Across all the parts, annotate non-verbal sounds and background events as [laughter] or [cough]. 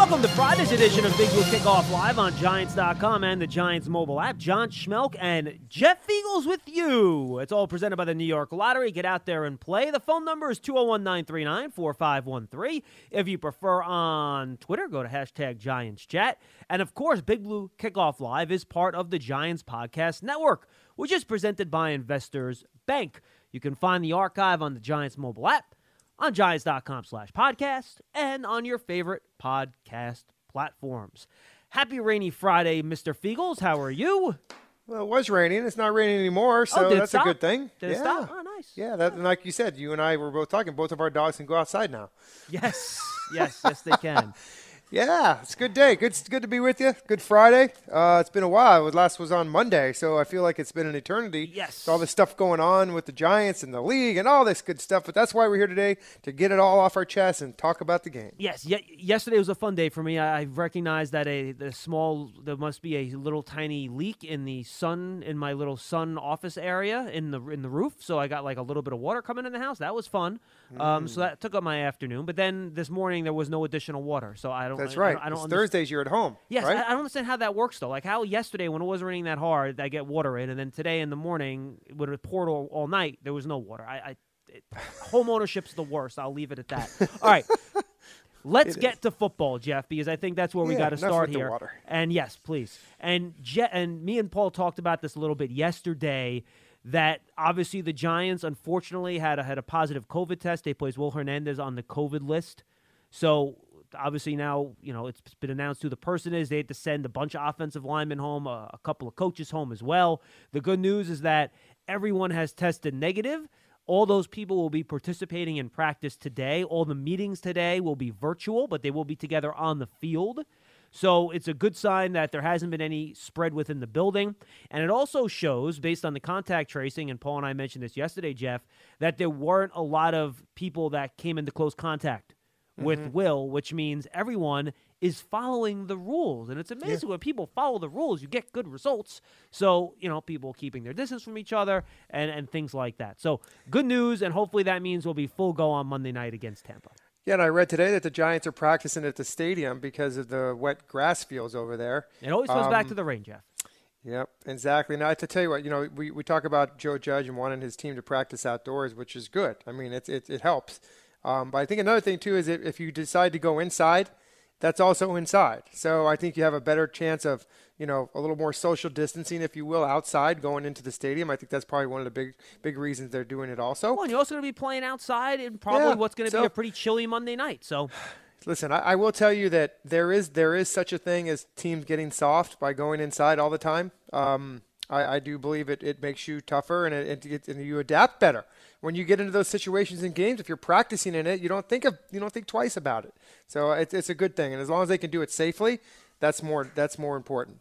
Welcome to Friday's edition of Big Blue Kickoff Live on Giants.com and the Giants mobile app. John Schmelk and Jeff Feagles with you. It's all presented by the New York Lottery. Get out there and play. The phone number is 201 939 4513. If you prefer on Twitter, go to hashtag Giants Chat. And of course, Big Blue Kickoff Live is part of the Giants Podcast Network, which is presented by Investors Bank. You can find the archive on the Giants mobile app on giants.com slash podcast and on your favorite podcast platforms. Happy rainy Friday, Mr. Feagles. How are you? Well, it was raining. It's not raining anymore, oh, so Oh, that's stop? a good thing. Did it yeah. stop? Oh, nice. Yeah, that, and like you said, you and I were both talking. Both of our dogs can go outside now. Yes, yes, yes, they can. [laughs] Yeah, it's a good day. Good, good to be with you. Good Friday. Uh, it's been a while. It last was on Monday, so I feel like it's been an eternity. Yes. With all this stuff going on with the Giants and the league and all this good stuff. But that's why we're here today to get it all off our chest and talk about the game. Yes, ye- yesterday was a fun day for me. I, I recognized that a the small there must be a little tiny leak in the sun in my little sun office area in the in the roof. So I got like a little bit of water coming in the house. That was fun. Um, Mm. so that took up my afternoon. But then this morning there was no additional water. So I don't. That's I, right. I don't It's understand. Thursdays. You're at home. Yes, right? I, I don't understand how that works though. Like how yesterday when it wasn't raining that hard, I get water in, and then today in the morning when it poured all, all night, there was no water. I, I it, home ownership's the worst. I'll leave it at that. [laughs] All right. Let's get to football, Jeff, because I think that's where we got to start here. water. And yes, please. And Je- and me and Paul talked about this a little bit yesterday. That obviously the Giants unfortunately had a, had a positive COVID test. They placed Will Hernandez on the COVID list. So obviously now you know it's been announced who the person is. They had to send a bunch of offensive linemen home, a, a couple of coaches home as well. The good news is that everyone has tested negative. All those people will be participating in practice today. All the meetings today will be virtual, but they will be together on the field. So it's a good sign that there hasn't been any spread within the building. And it also shows, based on the contact tracing, and Paul and I mentioned this yesterday, Jeff, that there weren't a lot of people that came into close contact with mm-hmm. Will, which means everyone is following the rules. And it's amazing when people follow the rules, you get good results. So, you know, people keeping their distance from each other and, and things like that. So, good news, and hopefully that means we'll be full go on Monday night against Tampa. Yeah, and I read today that the Giants are practicing at the stadium because of the wet grass fields over there. It always goes back Um, to the rain, Jeff. Yep, exactly. Now, to tell you what, you know, we, we talk about Joe Judge and wanting his team to practice outdoors, which is good. I mean, it, it, it helps. Um, but I think another thing, too, is if you decide to go inside, that's also inside. So I think you have a better chance of, you know, a little more social distancing, if you will, outside going into the stadium. I think that's probably one of the big, big reasons they're doing it also. Well, and you're also going to be playing outside and probably Yeah, what's going to so- be a pretty chilly Monday night. So, [sighs] Listen, I, I will tell you that there is there is such a thing as teams getting soft by going inside all the time. Um, I, I do believe it, it makes you tougher and it, it, and you adapt better when you get into those situations in games. If you're practicing in it, you don't think of you don't think twice about it. So it, it's a good thing, and as long as they can do it safely, that's more that's more important.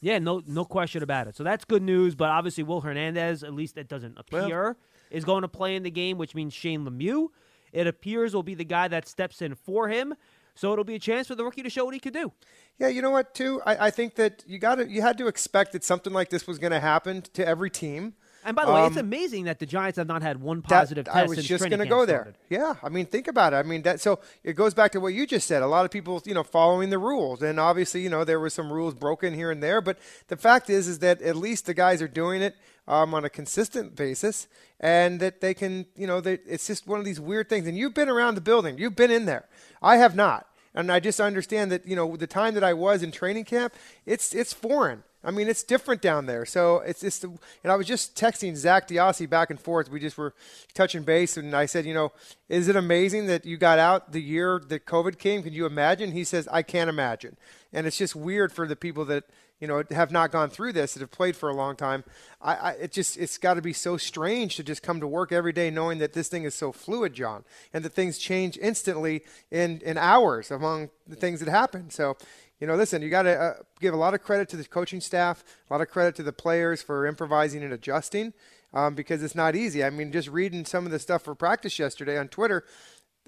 yeah, no no question about it. So that's good news. But obviously, Will Hernandez, at least it doesn't appear, is going to play in the game, which means Shane Lemieux, it appears, will be the guy that steps in for him. So it'll be a chance for the rookie to show what he could do. Yeah, you know what? Too, I, I think that you got to you had to expect that something like this was going to happen to every team. And by the way, it's Um, amazing that the Giants have not had one That- positive test I was just gonna camp go there. started. Yeah, I mean, think about it. I mean, that so it goes back to what you just said. A lot of people, you know, following the rules, and obviously, you know, there were some rules broken here and there. But the fact is, is that at least the guys are doing it um, on a consistent basis, and that they can, you know, they, it's just one of these weird things. And you've been around the building, you've been in there. I have not, and I just understand that, you know, the time that I was in training camp, it's it's foreign. I mean, it's different down there. So it's just, and I was just texting Zak DeOssie back and forth. We just were touching base, and I said, you know, is it amazing that you got out the year that COVID came? Can you imagine? He says, I can't imagine. And it's just weird for the people that, you know, have not gone through this, that have played for a long time. I, I it just, it's got to be so strange to just come to work every day knowing that this thing is so fluid, John, and that things change instantly in, in hours among the things that happen. So, you know, listen, you got to uh, give a lot of credit to the coaching staff, a lot of credit to the players for improvising and adjusting um, because it's not easy. I mean, just reading some of the stuff for practice yesterday on Twitter.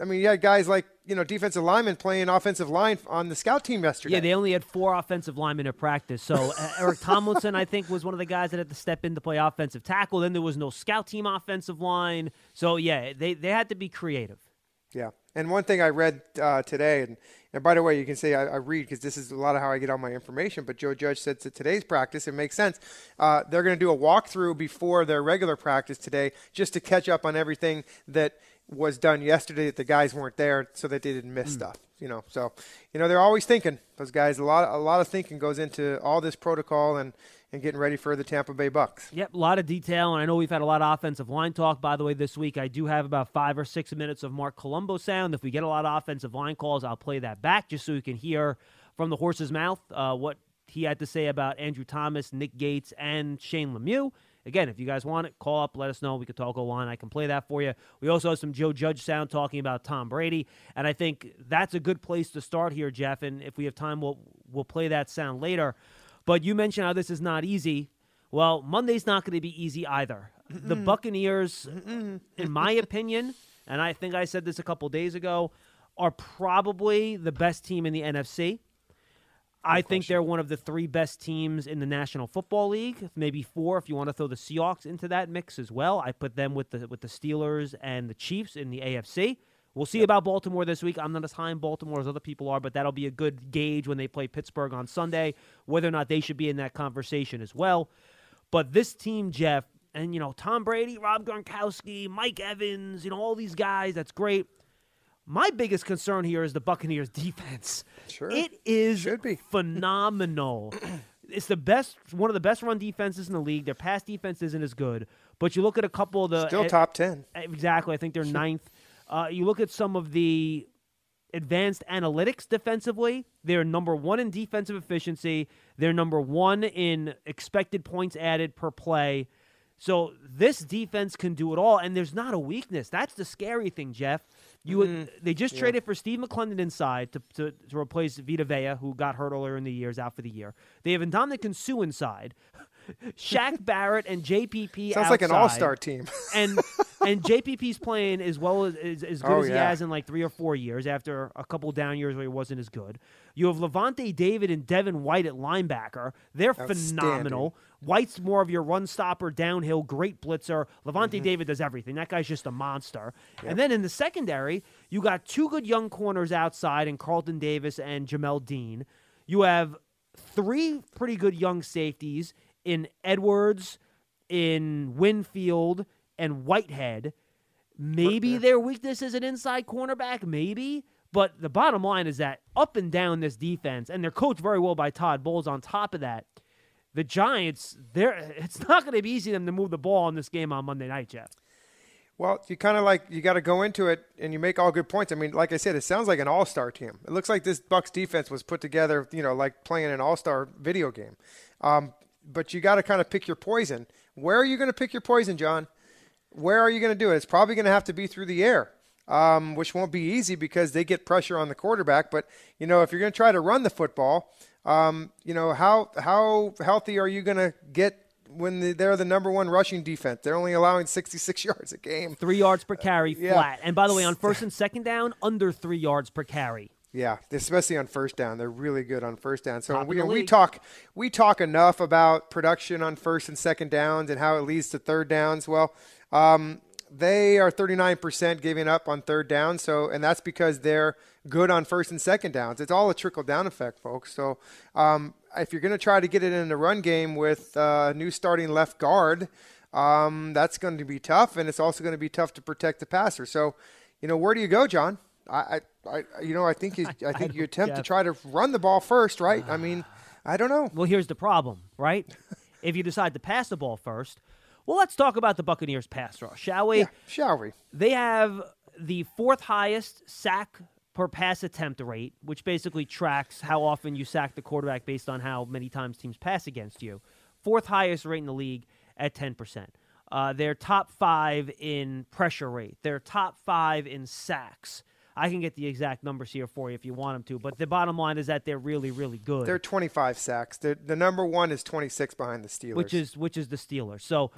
I mean, you had guys like you know defensive linemen playing offensive line on the scout team yesterday. Yeah, they only had four offensive linemen at practice. So uh, [laughs] Eric Tomlinson, I think, was one of the guys that had to step in to play offensive tackle. Then there was no scout team offensive line. So yeah, they they had to be creative. Yeah, and one thing I read uh, today, and, and by the way, you can say I, I read because this is a lot of how I get all my information. But Joe Judge said to today's practice, it makes sense. Uh, they're going to do a walkthrough before their regular practice today, just to catch up on everything that was done yesterday that the guys weren't there, so that they didn't miss mm. stuff. You know, so you know they're always thinking. Those guys, a lot, a lot of thinking goes into all this protocol and and getting ready for the Tampa Bay Bucks. Yep, a lot of detail, and I know we've had a lot of offensive line talk. By the way, this week I do have about five or six minutes of Marc Colombo sound. If we get a lot of offensive line calls, I'll play that back just so you can hear from the horse's mouth uh, what he had to say about Andrew Thomas, Nick Gates, and Shane Lemieux. Again, if you guys want it, call up, let us know. We could talk a line. I can play that for you. We also have some Joe Judge sound talking about Tom Brady, and I think that's a good place to start here, Jeff. And if we have time, we'll we'll play that sound later. But you mentioned how this is not easy. Well, Monday's not going to be easy either. Mm-mm. The Buccaneers, Mm-mm. in my opinion, and I think I said this a couple days ago, are probably the best team in the NFC. I think they're one of the three best teams in the National Football League, maybe four if you want to throw the Seahawks into that mix as well. I put them with the with the Steelers and the Chiefs in the AFC. We'll see yep. about Baltimore this week. I'm not as high in Baltimore as other people are, but that'll be a good gauge when they play Pittsburgh on Sunday, whether or not they should be in that conversation as well. But this team, Jeff, and you know, Tom Brady, Rob Gronkowski, Mike Evans, you know, all these guys, that's great. My biggest concern here is the Buccaneers [laughs] defense. Sure. It is Should be. [laughs] phenomenal. it's the best one of the best run defenses in the league. Their pass defense isn't as good. But you look at a couple of the Still top ten. Exactly. I think they're ninth. Uh, you look at some of the advanced analytics defensively. They're number one in defensive efficiency. They're number one in expected points added per play. So this defense can do it all, and there's not a weakness. That's the scary thing, Jeff. You mm, they just yeah. traded for Steve McLendon inside to, to, to replace Vita Vea, who got hurt earlier in the year, is out for the year. They have Ndamukong Suh inside, Shaq Barrett and JPP. [laughs] Sounds outside, like an all-star team. [laughs] and and JPP's playing as well as as, as good oh, as he has in like three or four years after a couple down years where he wasn't as good. You have Lavonte David and Devin White at linebacker. They're phenomenal. White's more of your run stopper, downhill, great blitzer. Lavonte mm-hmm. David does everything. That guy's just a monster. Yep. And then in the secondary, you got two good young corners outside in Carlton Davis and Jamel Dean. You have three pretty good young safeties in Edwards, in Winfield, and Whitehead. Maybe their weakness is an inside cornerback, maybe. But the bottom line is that up and down this defense, and they're coached very well by Todd Bowles on top of that, the Giants, they're it's not going to be easy for them to move the ball in this game on Monday night, Jeff. Well, you kind of like you got to go into it and you make all good points. I mean, like I said, it sounds like an all-star team. It looks like this Bucks defense was put together, you know, like playing an all-star video game. Um, but you got to kind of pick your poison. Where are you going to pick your poison, John? Where are you going to do it? It's probably going to have to be through the air, um, which won't be easy because they get pressure on the quarterback. But you know, if you're going to try to run the football, um, you know how how healthy are you going to get when they're the number one rushing defense. They're only allowing 66 [laughs] yards a game. Three yards per carry, uh, flat. Yeah. And by the way, on first and second down, under three yards per carry. Yeah, especially on first down, they're really good on first down. So we, we talk we talk enough about production on first and second downs and how it leads to third downs. Well, um, they are 39% giving up on third down. So, and that's because they're good on first and second downs. It's all a trickle down effect, folks. So, um, if you're going to try to get it in the run game with a uh, new starting left guard, um, that's going to be tough, and it's also going to be tough to protect the passer. So, you know, where do you go, John? I, I, you know, I think you, [laughs] I think I you attempt to try to run the ball first, right? I mean, I don't know. Well, here's the problem, right? [laughs] if you decide to pass the ball first, well, let's talk about the Buccaneers pass rush, shall we? Yeah, shall we? They have the fourth highest sack per pass attempt rate, which basically tracks how often you sack the quarterback based on how many times teams pass against you. Fourth highest rate in the league at 10%. Uh, they're top five in pressure rate. They're top five in sacks. I can get the exact numbers here for you if you want them to. But the bottom line is that they're really, really good. They're 25 sacks. They're, the number one is 26 behind the Steelers. which is which is the Steelers. So,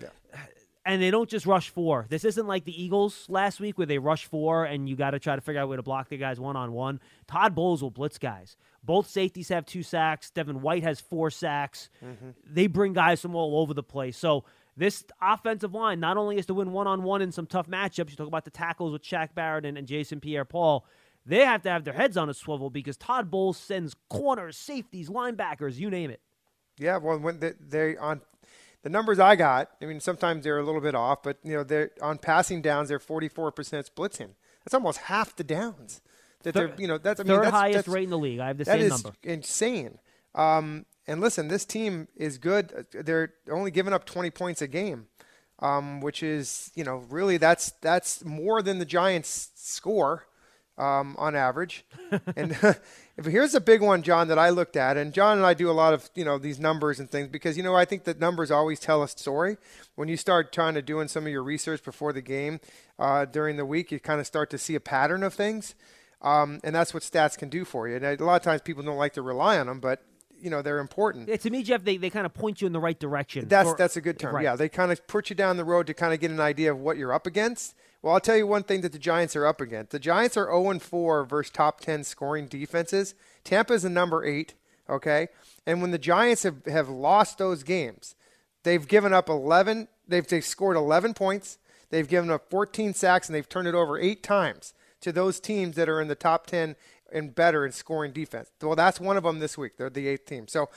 and they don't just rush four. This isn't like the Eagles last week where they rush four and you got to try to figure out where to block the guys one on one. Todd Bowles will blitz guys. Both safeties have two sacks. Devin White has four sacks. Mm-hmm. They bring guys from all over the place. So. This offensive line not only is to win one on one in some tough matchups, you talk about the tackles with Shaq Barrett and, and Jason Pierre Paul, they have to have their heads on a swivel because Todd Bowles sends corners, safeties, linebackers, you name it. Yeah, well, when they, they on the numbers I got, I mean, sometimes they're a little bit off, but you know, they're on passing downs, they're 44% blitzing. That's almost half the downs. That they're, you know, that's I mean, Third that's, highest that's, rate in the league. I have the That same is number. insane. Um, and listen, this team is good. They're only giving up 20 points a game, um, which is, you know, really that's that's more than the Giants score um, on average. [laughs] and [laughs] if here's a big one, John, that I looked at, and John and I do a lot of you know these numbers and things because you know I think that numbers always tell a story. When you start trying to doing some of your research before the game uh, during the week, you kind of start to see a pattern of things. Um, and that's what stats can do for you. And a lot of times people don't like to rely on them, but you know they're important. Yeah, to me, Jeff, they, they kind of point you in the right direction. That's for- that's a good term. Right. Yeah, they kind of put you down the road to kind of get an idea of what you're up against. Well, I'll tell you one thing that the Giants are up against. The Giants are 0 4 versus top 10 scoring defenses. Tampa's the number eight. Okay, and when the Giants have, have lost those games, they've given up 11. They've they've scored 11 points. They've given up 14 sacks and they've turned it over eight times to those teams that are in the top 10 and better in scoring defense. Well, that's one of them this week. They're the eighth team. So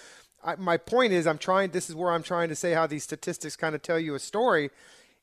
I, my point is, I'm trying. This is where I'm trying to say how these statistics kind of tell you a story.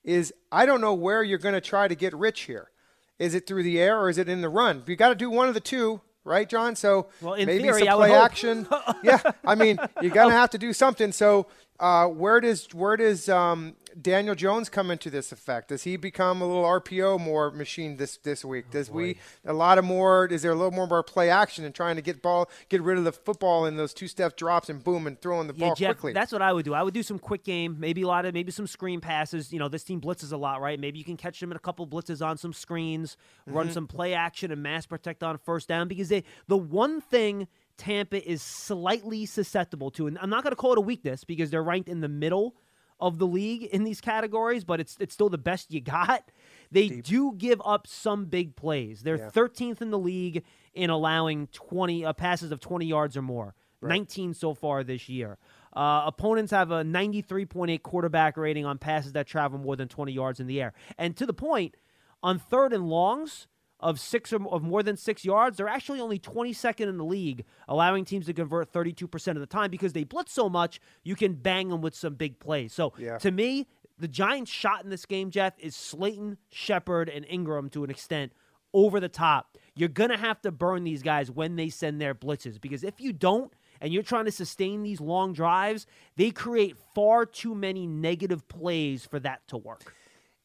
Is I don't know where you're going to try to get rich here. Is it through the air or is it in the run? You got to do one of the two, right, John? So Well, in maybe theory, some play action. yeah, I mean, you're going to have to do something. So uh, where does where does um, Daniel Jones come into this effect? Does he become a little RPO more machine this this week? Does we a lot of more? Is there a little more of our play action and trying to get ball, get rid of the football in those two step drops and boom and throwing the Yeah, ball Jeff, quickly? that's what I would do. I would do some quick game, maybe a lot of maybe some screen passes. You know, this team blitzes a lot, right? Maybe you can catch them in a couple blitzes on some screens, run Mm-hmm. some play action and mass protect on first down because they the one thing Tampa is slightly susceptible to, and I'm not going to call it a weakness because they're ranked in the middle of the league in these categories, but it's it's still the best you got. They do give up some big plays. They're 13th in the league in allowing 20 uh, passes of 20 yards or more. 19 so far this year. Uh, opponents have a 93.8 quarterback rating on passes that travel more than 20 yards in the air. And to the point, on third and longs of six or of more than six yards, they're actually only 22nd in the league, allowing teams to convert 32% of the time because they blitz so much. You can bang them with some big plays. So Yeah. to me, the Giants' shot in this game, Jeff, is Slayton, Shepard, and Ingram to an extent over the top. You're gonna have to burn these guys when they send their blitzes because if you don't, and you're trying to sustain these long drives, they create far too many negative plays for that to work.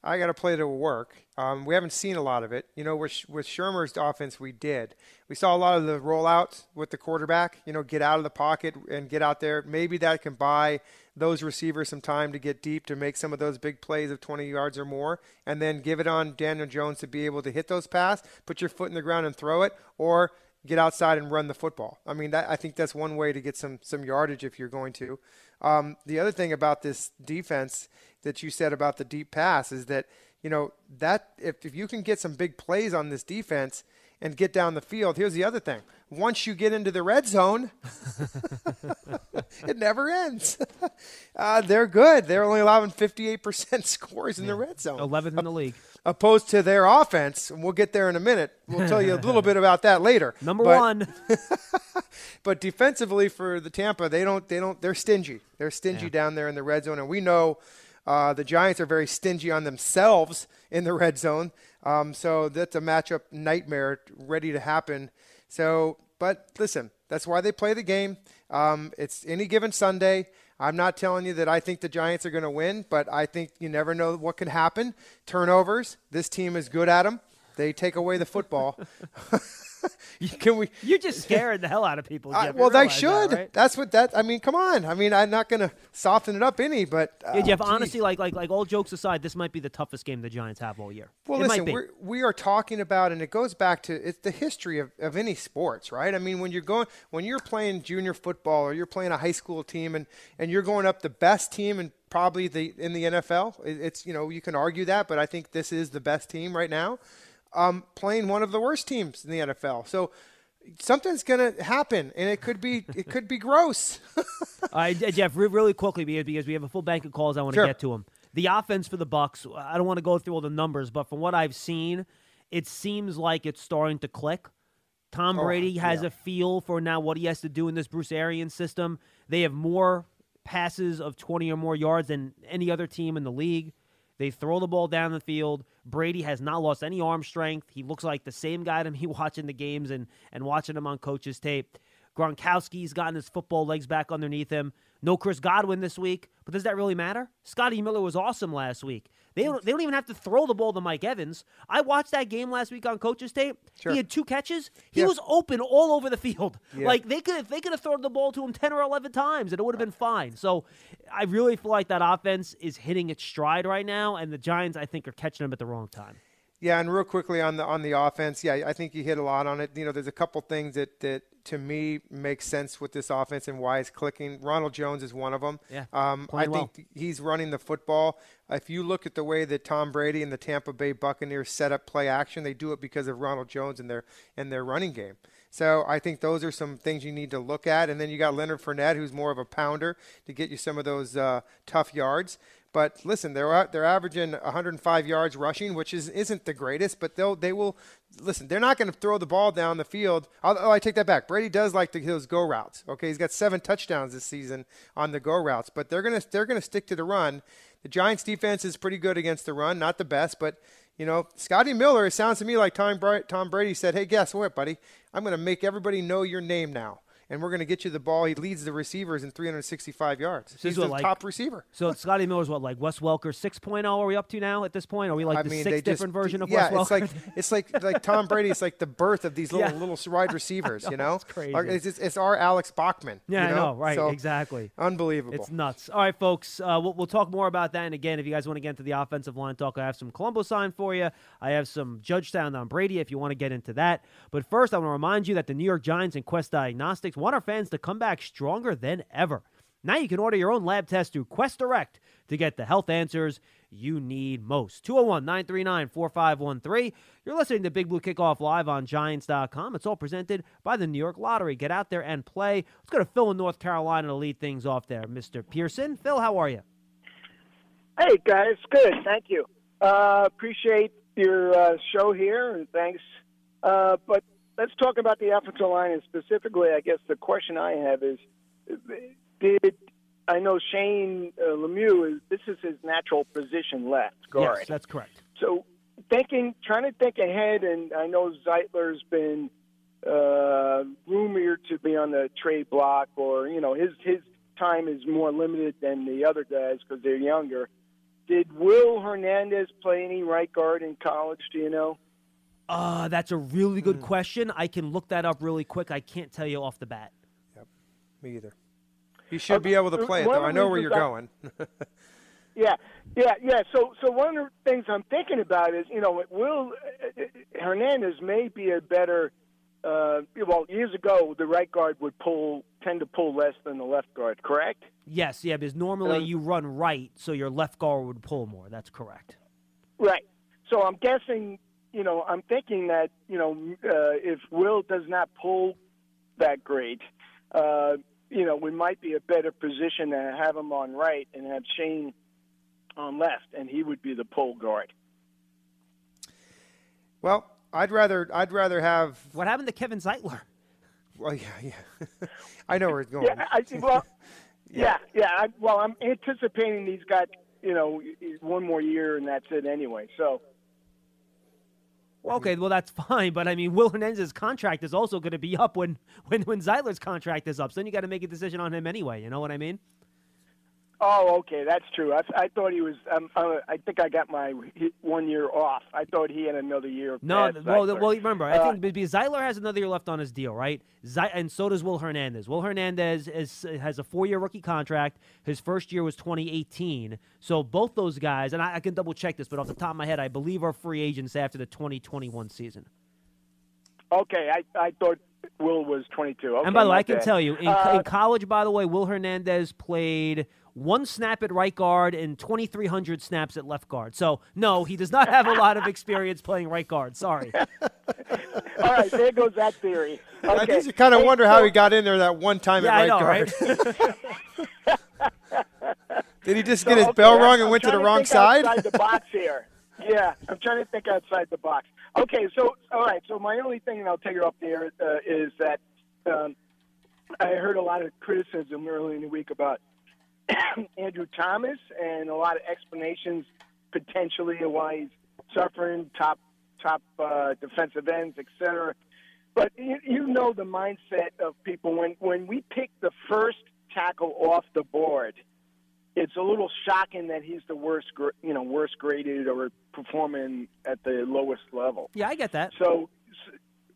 I got to play to work. Um, we haven't seen a lot of it. You know, with, with Shurmur's offense, we did. We saw a lot of the rollouts with the quarterback, you know, get out of the pocket and get out there. Maybe that can buy those receivers some time to get deep to make some of those big plays of 20 yards or more, and then give it on Daniel Jones to be able to hit those pass, put your foot in the ground and throw it, or get outside and run the football. I mean, that, I think that's one way to get some some yardage if you're going to. Um, the other thing about this defense that you said about the deep pass is that you know that if, if you can get some big plays on this defense and get down the field, here's the other thing: once you get into the red zone, [laughs] it never ends. [laughs] uh, they're good. They're only allowing 58% [laughs] scores in the red zone 11th in the league. opposed to their offense, and we'll get there in a minute. We'll tell you a little bit about that later. Number But- one. but defensively for the Tampa, they don't they don't they're stingy. They're stingy down there in the red zone, and we know uh, the Giants are very stingy on themselves in the red zone. Um, so that's a matchup nightmare ready to happen. So, but listen, that's why they play the game. Um, it's any given Sunday. I'm not telling you that I think the Giants are going to win, but I think you never know what could happen. Turnovers. This team is good at them. They take away the football. [laughs] Can we? [laughs] You're just scaring the hell out of people. I- well, they should. That, right? That's what that. I mean, come on. I mean, I'm not going to soften it up any, but uh, Yeah, Jeff. geez. Honestly, like like like all jokes aside, this might be the toughest game the Giants have all year. Well, it listen, we're, we are talking about, and it goes back to it's the history of, of any sports, right? I mean, when you're going, when you're playing junior football or you're playing a high school team, and, and you're going up the best team and probably the in the NFL, it, it's you know you can argue that, but I think this is the best team right now, um, playing one of the worst teams in the NFL. So something's going to happen, and it could be it could be gross. [laughs] All right, Jeff, re- really quickly because we have a full bank of calls. I want to Sure. get to them. The offense for the Bucks. I don't want to go through all the numbers, but from what I've seen, it seems like it's starting to click. Tom Oh, Brady has yeah. a feel for now what he has to do in this Bruce Arians system. They have more passes of 20 or more yards than any other team in the league. They throw the ball down the field. Brady has not lost any arm strength. He looks like the same guy to me [laughs] watching the games and, and watching him on coach's tape. Gronkowski's gotten his football legs back underneath him. No Chris Godwin this week, but does that really matter? Scotty Miller was awesome last week. They don't, they don't even have to throw the ball to Mike Evans. I watched that game last week on coach's tape. Sure. He had two catches. He Yeah. was open all over the field. Yeah. Like they could they could have thrown the ball to him 10 or 11 times and it would have been fine. So I really feel like that offense is hitting its stride right now and the Giants I think are catching them at the wrong time. Yeah, and real quickly on the on the offense, yeah, I think you hit a lot on it. You know, there's a couple things that that to me makes sense with this offense and why it's clicking. Ronald Jones is one of them. Yeah, um, I playing well. think he's running the football. If you look at the way that Tom Brady and the Tampa Bay Buccaneers set up play action, they do it because of Ronald Jones and their and their running game. So I think those are some things you need to look at. And then you got Leonard Fournette, who's more of a pounder to get you some of those uh, tough yards. But listen, they're they're averaging 105 yards rushing, which is isn't the greatest, but they'll they will listen. They're not going to throw the ball down the field. I'll, oh, I take that back. Brady does like the, those go routes. Okay, he's got seven touchdowns this season on the go routes, but they're gonna they're gonna stick to the run. The Giants' defense is pretty good against the run, not the best, but you know, Scotty Miller. It sounds to me like Tom Brady said, "Hey, guess what, buddy? I'm going to make everybody know your name now." And we're going to get you the ball. He leads the receivers in 365 yards. This He's the like- top receiver. So Scotty Miller's what like Wes Welker 6.0 are we up to now at this point? Are we like I the mean, sixth just different version of yeah, Wes it's like [laughs] it's like like Tom Brady. It's like the birth of these little [laughs] Yeah. little wide receivers. you know, it's crazy. Like, It's, it's, it's our Alex Bachman. yeah, you I know, right, So, exactly. Unbelievable. It's nuts. All right, folks. Uh, we'll, we'll talk more about that. And again, if you guys want to get into the offensive line talk, I have some Colombo sign for you. I have some Judge sound on Brady if you want to get into that. But first, I want to remind you that the New York Giants and Quest Diagnostics want our fans to come back stronger than ever. Now you can order your own lab test through Quest Direct to get the health answers you need most. 201 939 4513. You're listening to Big Blue Kickoff live on Giants.com. It's all presented by the New York Lottery. Get out there and play. Let's go to Phil in North Carolina to lead things off there, Mr. Pearson. Phil, how are you? Hey guys, good. Thank you. Uh, appreciate your uh, show here, thanks. Uh, but let's talk about the offensive line, and specifically, I guess the question I have is: Did I know Shane uh, Lemieux is this is his natural position, left guard? Yes, that's correct. So thinking, trying to think ahead, and I know Zeitler's been uh, rumored to be on the trade block, or you know his his time is more limited than the other guys because they're younger. Did Will Hernandez play any right guard in college? Do you know? Uh, that's a really good question. I can look that up really quick. I can't tell you off the bat. Me either. He should be able to play it, though. I know where you're I- going. [laughs] Yeah, yeah, yeah. So, so one of the things I'm thinking about is, you know, Will uh, Hernandez may be a better. Uh, well, years ago, the right guard would pull tend to pull less than the left guard. Correct? Yes, yeah, because normally Um, you run right, so your left guard would pull more. That's correct. Right. So I'm guessing, you know, I'm thinking that, you know, uh, if Will does not pull that great, uh, you know, we might be a better position to have him on right and have Shane on left, and he would be the pull guard. well, I'd rather I'd rather have. What happened to Kevin Zeitler? Well, yeah, yeah. [laughs] I know where it's going. Yeah, I I- well, [laughs] yeah, yeah. I, well, I'm anticipating he's got, you know, one more year and that's it anyway. So, Well, okay, well that's [laughs] fine, but I mean, Will Hernandez's contract is also going to be up when when when Zeitler's contract is up. So then you got to make a decision on him anyway. You know what I mean? Oh, okay, that's true. I, I thought he was. Um, uh, I think I got my one year off. I thought he had another year. No, well, Zeitler. well, remember, I Uh, think because Zeitler has another year left on his deal, right? Ze- and so does Will Hernandez. Will Hernandez is, has a four-year rookie contract. His first year was 2018. So both those guys, and I, I can double check this, but off the top of my head, I believe are free agents after the 2021 season. Okay, I I thought Will was 22. Okay, and by the way, I can tell you, in, Uh, in college, by the way, Will Hernandez played one snap at right guard and 2,300 snaps at left guard. So no, he does not have a lot of experience playing right guard. Sorry. [laughs] all right, there goes that theory. Okay. I just kind of Hey, wonder so- how he got in there that one time Yeah, at I right know, guard. right? [laughs] Did he just So, get his okay, bell I'm- rung I'm and went to the trying wrong think side? Outside the box here. Yeah, I'm trying to think outside the box. Okay, so all right. So my only thing, and I'll take it off the air, uh, is that um, I heard a lot of criticism early in the week about [coughs] Andrew Thomas and a lot of explanations potentially of why he's suffering top top uh, defensive ends, et cetera. But you, you know the mindset of people when when we pick the first tackle off the board it's a little shocking that he's the worst, you know, worst graded or performing at the lowest level. Yeah, I get that. So,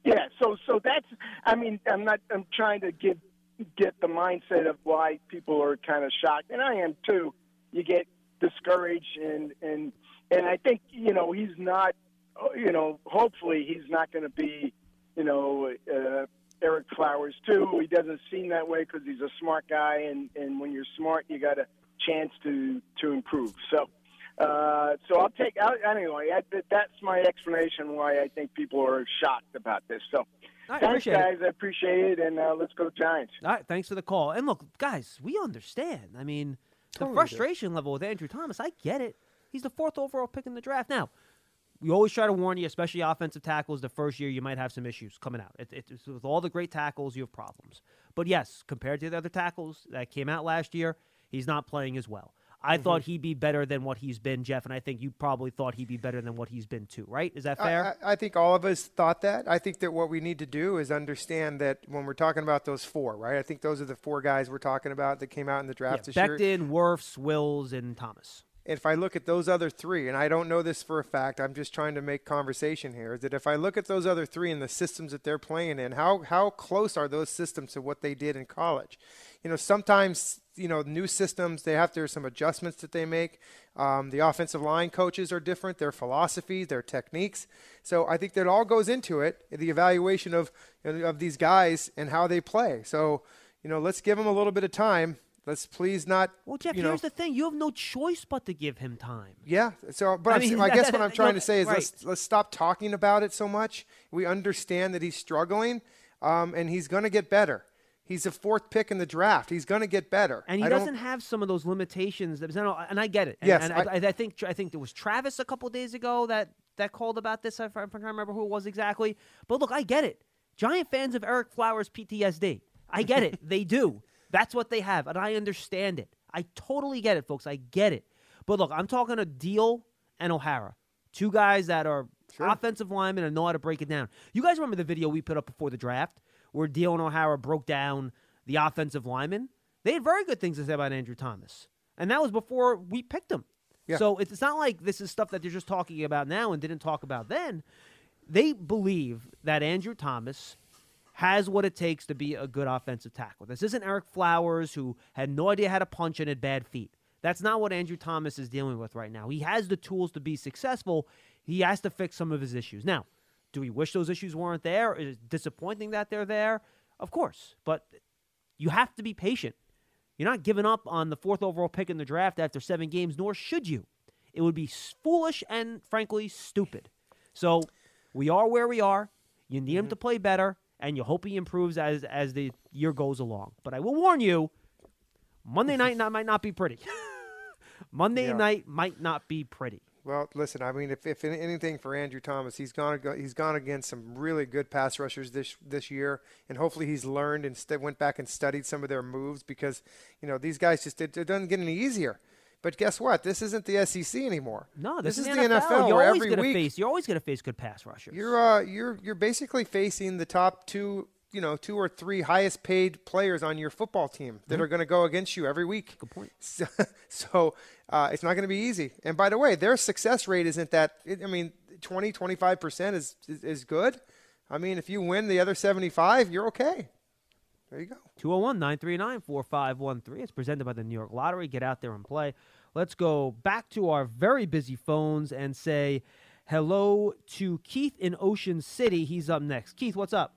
yeah, so so that's. I mean, I'm not. I'm trying to get get the mindset of why people are kind of shocked, and I am too. You get discouraged, and and and I think you know he's not. You know, hopefully he's not going to be, you know. Uh, Ereck Flowers too. He doesn't seem that way because he's a smart guy, and and when you're smart, you got a chance to to improve. So, uh, so I'll take I, anyway. I, that's my explanation why I think people are shocked about this. So, I thanks, appreciate it. guys. I appreciate it, and uh, let's go Giants. All right, thanks for the call. And look, guys, we understand. I mean, the frustration level with Andrew Thomas, I get it. He's the fourth overall pick in the draft. Now, we always try to warn you, especially offensive tackles. The first year, you might have some issues coming out. It, it, it's- with all the great tackles, you have problems. But yes, compared to the other tackles that came out last year, he's not playing as well. I Mm-hmm. thought he'd be better than what he's been, Jeff, and I think you probably thought he'd be better than what he's been too. Right? Is that fair? I, I, think all of us thought that. I think that what we need to do is understand that when we're talking about those four, right? I think those are the four guys we're talking about that came out in the draft yeah, this year. Becton, Wirfs, Wills, and Thomas. if I look at those other three, and I don't know this for a fact, I'm just trying to make conversation here, is that if I look at those other three and the systems that they're playing in, how how close are those systems to what they did in college? You know, sometimes you know new systems they have there's some adjustments that they make. Um, the offensive line coaches are different, their philosophies, their techniques. So I think that all goes into it, the evaluation of of these guys and how they play. So you know, let's give them a little bit of time. Let's please not. Well, Jeff, you know, here's the thing: you have no choice but to give him time. yeah. So, but I I, mean, I guess what I'm [laughs] trying to say is right. let's let's stop talking about it so much. We understand that he's struggling, um, and he's going to get better. He's a fourth pick in the draft. He's going to get better. And he I doesn't have some of those limitations. That, and I get it. And, Yes, and I- I, I, think I think there was Travis a couple days ago that that called about this. I, I'm trying to remember who it was exactly. But look, I get it. Giant fans of Ereck Flowers PTSD. I get it. they do. [laughs] That's what they have, and I understand it. I totally get it, folks. I get it. But look, I'm talking to Diehl and O'Hara, two guys that are offensive linemen and know how to break it down. You guys remember the video we put up before the draft where and O'Hara broke down the offensive linemen? They had very good things to say about Andrew Thomas, and that was before we picked him. Yeah. So it's not like this is stuff that they're just talking about now and didn't talk about then. They believe that Andrew Thomas has what it takes to be a good offensive tackle. This isn't Ereck Flowers who had no idea how to punch and had bad feet. That's not what Andrew Thomas is dealing with right now. He has the tools to be successful. He has to fix some of his issues. Now, do we wish those issues weren't there? Is it disappointing that they're there? Of course. But you have to be patient. You're not giving up on the fourth overall pick in the draft after seven games, nor should you. It would be foolish and, frankly, stupid. So we are where we are. You need him to mm-hmm. play better, and you hope he improves as as the year goes along. But I will warn you, Monday night [laughs] not, might not be pretty. [laughs] Monday Yeah. night might not be pretty. Well, listen. I mean, if, if anything for Andrew Thomas, he's gone he's gone against some really good pass rushers this this year, and hopefully he's learned and st- went back and studied some of their moves because you know these guys just it, it doesn't get any easier. But guess what? This isn't the SEC anymore. No, this, is the the NFL. NFL. You're always every gonna week face. You're always going to face good pass rushers. You're uh, you're you're basically facing the top two you know two or three highest paid players on your football team that Mm-hmm. are going to go against you every week. Good point. [laughs] So, so uh, it's not going to be easy. And by the way, their success rate isn't that. I mean, 20, 25 percent is, is is good. I mean, if you win the other 75, you're okay. There you go. 201 939 4513. It's presented by the New York Lottery. Get out there and play. Let's go back to our very busy phones and say hello to Keith in Ocean City. He's up next. Keith, what's up?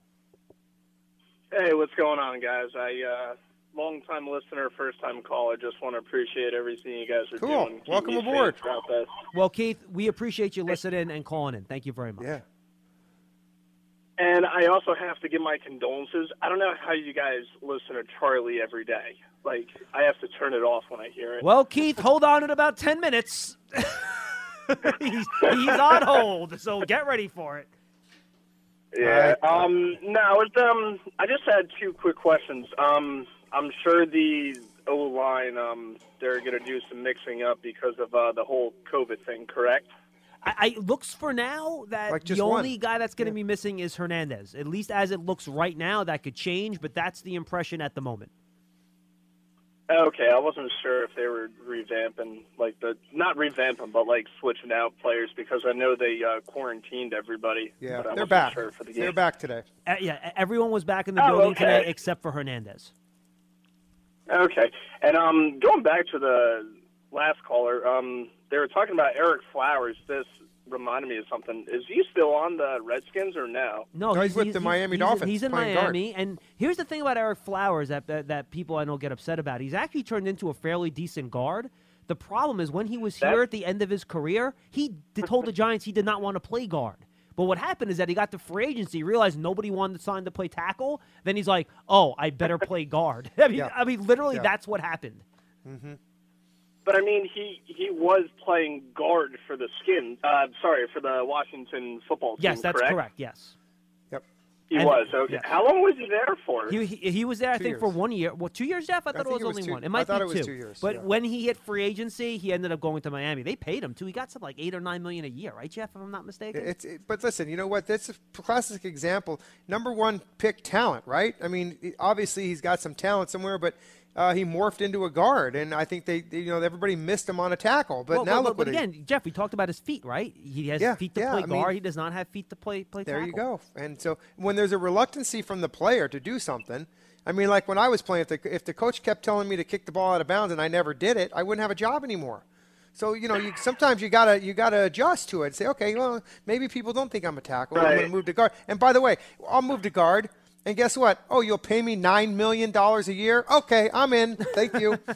Hey, what's going on, guys? I uh, long time listener, first time caller. Just want to appreciate everything you guys are Cool. doing. Keep Welcome aboard. safe throughout this. Well, Keith, we appreciate you listening and calling in. Thank you very much. Yeah. And I also have to give my condolences. I don't know how you guys listen to Charlie every day. Like, I have to turn it off when I hear it. Well, Keith, hold on in about 10 minutes. [laughs] he's, he's on hold, so get ready for it. Yeah. Um. No. It's, um. I just had two quick questions. Um. I'm sure the O line. Um. They're gonna do some mixing up because of uh, the whole COVID thing. Correct. I, I it looks for now that Like just the one. only guy that's going to be missing is Hernandez. At least as it looks right now, that could change, but that's the impression at the moment. Okay, I wasn't sure if they were revamping, like the not revamping, but like switching out players because I know they uh, quarantined everybody. Yeah. but I They're wasn't back. Sure for the game. They're back today. Uh, yeah, everyone was back in the Oh, building okay. today except for Hernandez. Okay, and um, going back to the last caller, um, they were talking about Ereck Flowers. This reminded me of something. Is he still on the Redskins or no? No, No, he's with the Miami Dolphins, He's in playing guard. Miami, and here's the thing about Ereck Flowers that, that that people I know get upset about. He's actually turned into a fairly decent guard. The problem is when he was That- here at the end of his career, he [laughs] told the Giants he did not want to play guard. But what happened is that he got to free agency, realized nobody wanted to sign to play tackle. Then he's like, "Oh, I better [laughs] play guard." [laughs] I mean, Yeah. I mean, literally, Yeah. that's what happened. Mm-hmm. But I mean, he he was playing guard for the Skins. Uh, sorry, for the Washington football team. Yes, that's correct. correct. Yes. Yep. He And- was. Okay. yes. How long was he there for? He, he, he was there, I Two think, for one year. Well, two years, Jeff? I thought it was it was only two- one. It I might thought be it was two. two years, But yeah. when he hit free agency, he ended up going to Miami. They paid him too. He got something like eight or nine million a year, right, Jeff? If I'm not mistaken. It's it, but listen, you know what? That's a classic example. Number one pick talent, right? I mean, obviously he's got some talent somewhere, but uh, he morphed into a guard, and I think they, they- you know, everybody missed him on a tackle. But well, now well, look but what he- again, Jeff, we talked about his feet, right? He has Yeah, feet to yeah, play I mean- guard. he does not have feet to play play There you go. And so when there's a reluctancy from the player to do something, I mean, like when I was playing, if the, if the coach kept telling me to kick the ball out of bounds and I never did it, I wouldn't have a job anymore. So you know, you, sometimes you gotta you gotta adjust to it. and Say, okay, well, maybe people don't think I'm a tackle. I'm going to move to guard. And by the way, I'll move to guard. And guess what? Oh, you'll pay me nine million dollars a year? Okay, I'm in. Thank you. [laughs]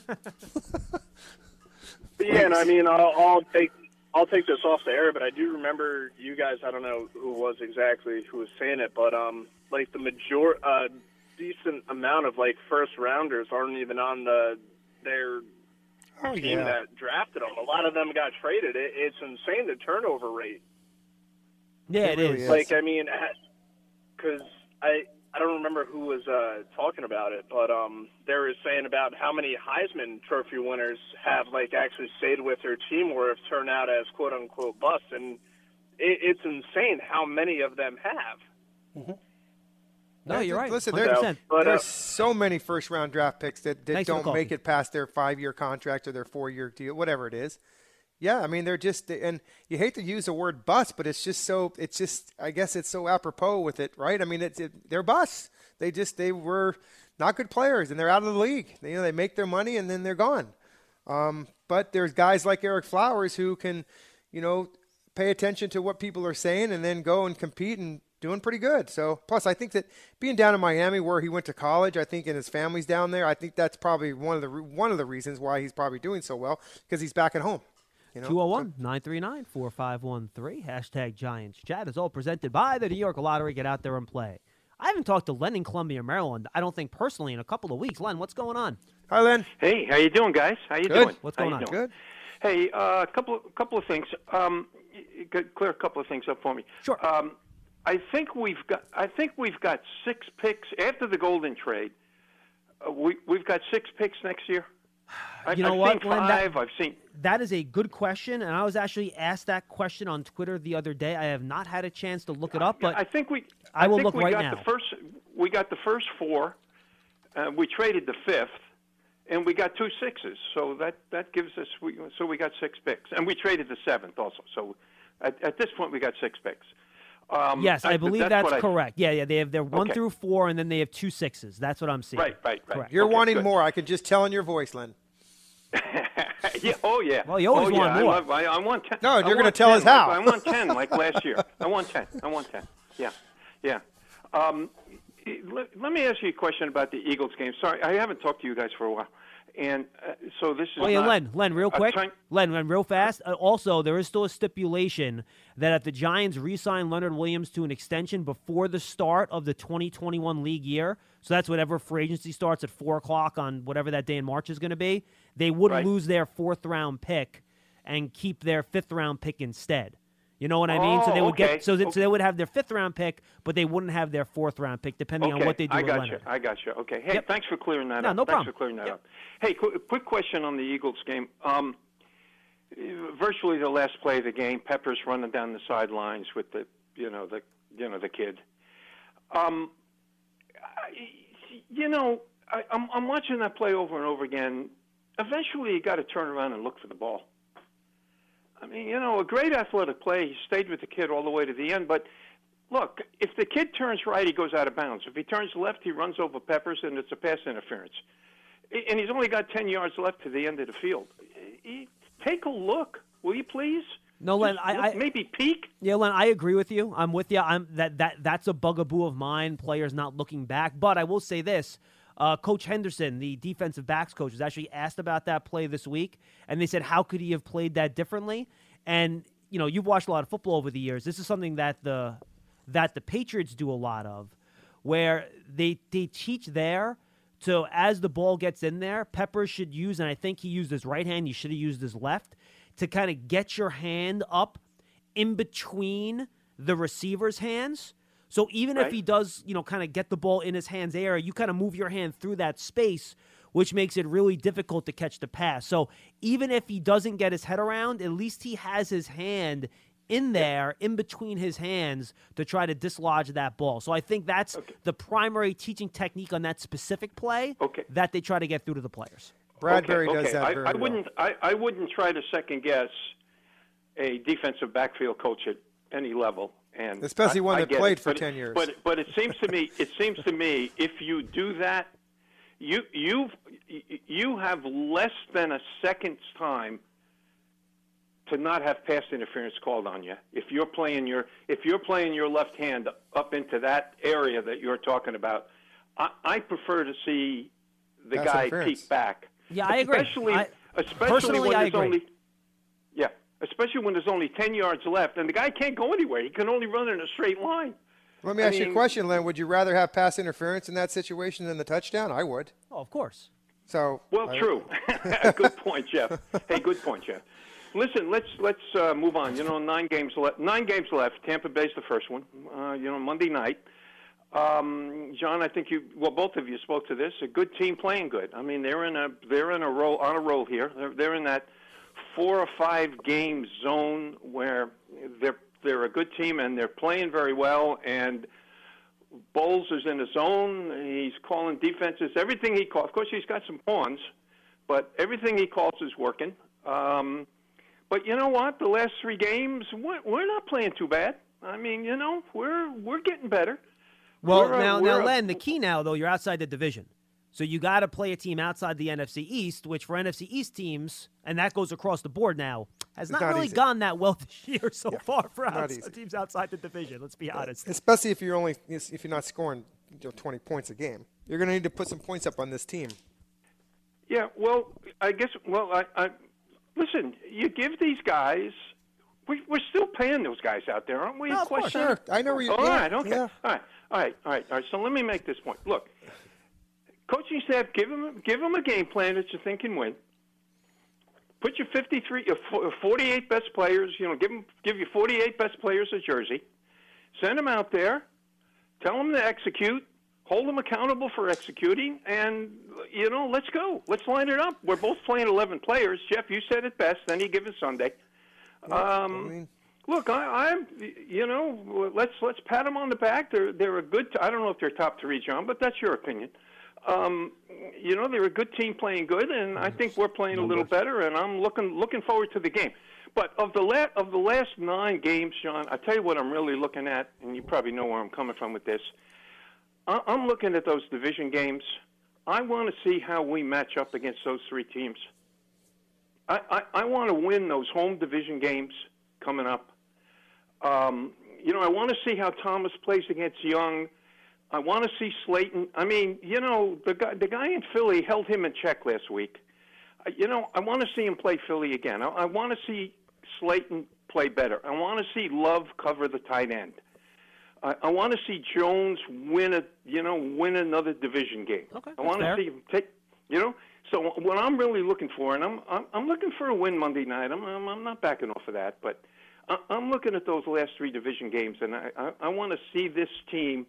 Yeah, and I mean, I'll, I'll take I'll take this off the air, but I do remember you guys. I don't know who was exactly who was saying it, but um, like the major uh, decent amount of like first rounders aren't even on the their Oh team yeah. that drafted them. A lot of them got traded. It, it's insane the turnover rate. Yeah, It it really is. is. Like I mean, because I I don't remember who was uh, talking about it, but um, they were saying about how many Heisman Trophy winners have like actually stayed with their team or have turned out as quote unquote busts, and it, it's insane how many of them have. No, you're right. Listen, there- But, uh, there's so many first round draft picks that, that Thanks don't make it past their five year contract or their four year deal, whatever it is. Yeah, I mean they're just and you hate to use the word bust, but it's just so it's just I guess it's so apropos with it, right? I mean it's it, they're busts. They just they were not good players and they're out of the league. They, you know they make their money and then they're gone. Um, but there's guys like Ereck Flowers who can, you know, pay attention to what people are saying and then go and compete and doing pretty good. So plus I think that being down in Miami where he went to college, I think and his family's down there, I think that's probably one of the one of the reasons why he's probably doing so well because he's back at home. You know? 201 939 4513. Hashtag Giants Chat is all presented by the New York Lottery. Get out there and play. I haven't talked to Len in Columbia, Maryland, I don't think personally, in a couple of weeks. Len, what's going on? Hi Len. Hey, how you doing, guys? How you Good. doing? What's going on? doing? Good. Hey, a uh, couple of couple of things. Um, y- y- could clear a couple of things up for me. Sure. Um, I think we've got. I think we've got six picks after the Golden trade. Uh, we we've got six picks next year. I, You know I've what, Glenn, that- I've seen. That is a good question, and I was actually asked that question on Twitter the other day. I have not had a chance to look it up, but I think we. I will think look we right got now. The first, we got the first four. Uh, we traded the fifth, and we got two sixes. So that that gives us we, so we got six picks, and we traded the seventh also. So at, at this point, we got six picks. Um, yes, I, believe that's, that's, what I- correct. Yeah, yeah. They have they're one Okay. through four, and then they have two sixes. That's what I'm seeing. Right, right, right. Correct. You're Okay, wanting good. more. I can just tell in your voice, Len. [laughs] yeah. Oh yeah. Well, you always oh, want yeah. more. I, love, I, I want ten. No, you're gonna tell 10 us how. Like, I want ten, like last year. I want ten. I want ten. Yeah, yeah. Um, let, let me ask you a question about the Eagles game. Sorry, I haven't talked to you guys for a while, and uh, so this is. Oh yeah, Len, Len, real quick, trying- Len, Len, real fast. Uh, also, there is still a stipulation that if the Giants re-sign Leonard Williams to an extension before the start of the 2021 league year, so that's whatever free agency starts at four o'clock on whatever that day in March is going to be, they would Right. lose their fourth round pick and keep their fifth round pick instead. You know what I mean? so Oh, they would okay. get so, that, so they would have their fifth round pick, but they wouldn't have their fourth round pick depending okay, on what they do I got you. I got you. Okay. Hey, Yep. thanks for clearing that No, up. no thanks problem. for clearing that Yep. up. Hey, qu- quick question on the Eagles game. Um, virtually the last play of the game, Peppers running down the sidelines with the, you know, the, you know, the kid. Um, I, you know, I, I'm, I'm watching that play over and over again. Eventually, you got to turn around and look for the ball. I mean, you know, a great athletic play. He stayed with the kid all the way to the end. But look, if the kid turns right, he goes out of bounds. If he turns left, he runs over Peppers, and it's a pass interference. And he's only got 10 yards left to the end of the field. Take a look, will you please? No, Len, Just I, I maybe peek. Yeah, Len, I agree with you. I'm with you. I'm that that that's a bugaboo of mine. Players not looking back, but I will say this: uh, Coach Henderson, the defensive backs coach, was actually asked about that play this week, and they said, "How could he have played that differently?" And you know, you've watched a lot of football over the years. This is something that the that the Patriots do a lot of, where they they teach there. So as the ball gets in there, Pepper should use, and I think he used his right hand. He should have used his left to kind of get your hand up in between the receiver's hands. So even if he does, you know, kind of get the ball in his hands area, you kind of move your hand through that space, which makes it really difficult to catch the pass. So even if he doesn't get his head around, at least he has his hand in there, in between his hands, to try to dislodge that ball. So I think that's the primary teaching technique on that specific play Okay. that they try to get through to the players. Bradbury okay, does that I, very I well. wouldn't. I, I wouldn't try to second guess a defensive backfield coach at any level, and Especially one I that get played it, for but- 10 years. But but it seems to me. It seems to me if you do that, you you you have less than a second's time to not have pass interference called on you. If you're playing your if you're playing your left hand up into that area that you're talking about, I, I prefer to see the Pass guy interference. peek back. Yeah, I agree. Especially, I- especially personally, when I there's agree. only yeah, especially when there's only ten yards left, and the guy can't go anywhere. He can only run in a straight line. Let me I ask you a question, Len. Would you rather have pass interference in that situation than the touchdown? I would. Oh, of course. So Well, I- true. [laughs] [laughs] good point, Jeff. Hey, good point, Jeff. Listen, let's let's uh, move on. You know, nine games left. Nine games left. Tampa Bay's the first one. Uh, you know, Monday night. Um, John, I think you well, both of you spoke to this. A good team playing good. I mean, they're in a they're in a roll on a roll here. They're, they're in that four or five game zone where they're they're a good team and they're playing very well. And Bowles is in his zone. He's calling defenses. Everything he calls. Of course, he's got some pawns, but everything he calls is working. Um, but you know what? The last three games, we're, we're not playing too bad. I mean, you know, we're we're getting better. Well, We're a- now, we're now, a- Len, the key now though, you're outside the division, so you got to play a team outside the NFC East, which for NFC East teams, and that goes across the board now, has not, not really easy. gone that well this [laughs] year so far for not outs- easy. teams outside the division. Let's be honest. especially if you're only if you're not scoring you know, 20 points a game, you're going to need to put some points up on this team. Yeah, well, I guess. Well, I, I listen. You give these guys. We, we're still paying those guys out there, aren't we? No, of course, Question? sure. I know where you- All yeah, right, okay. yeah. All right, all right, all right, all right. So let me make this point. Look, coaching staff, give them give them a game plan that you think can win. Put your 53, your 48 best players. You know, give them give your 48 best players a jersey. Send them out there. Tell them to execute. Hold them accountable for executing, and you know, let's go. Let's line it up. We're both playing 11 players. Jeff, you said it best. Then you give us Sunday. Um, mean- Look, I, I'm, you know, let's let's pat them on the back. They're they're a good. T- I don't know if they're top three, John, but that's your opinion. Um, you know, they're a good team playing good, and I think we're playing a little better. And I'm looking looking forward to the game. But of the la- of the last nine games, John, I tell you what I'm really looking at, and you probably know where I'm coming from with this. I- I'm looking at those division games. I want to see how we match up against those three teams. I, I, I want to win those home division games coming up. Um, you know, I want to see how Thomas plays against Young. I want to see Slayton. I mean, you know, the guy, the guy in Philly held him in check last week. Uh, You know, I want to see him play Philly again. I, I want to see Slayton play better. I want to see Love cover the tight end. I, I want to see Jones win a, you know, win another division game. Okay, I want to see him take, you know. So what I'm really looking for, and I'm I'm, I'm looking for a win Monday night. I'm, I'm I'm not backing off of that, but I, I'm looking at those last three division games, and I I, I want to see this team.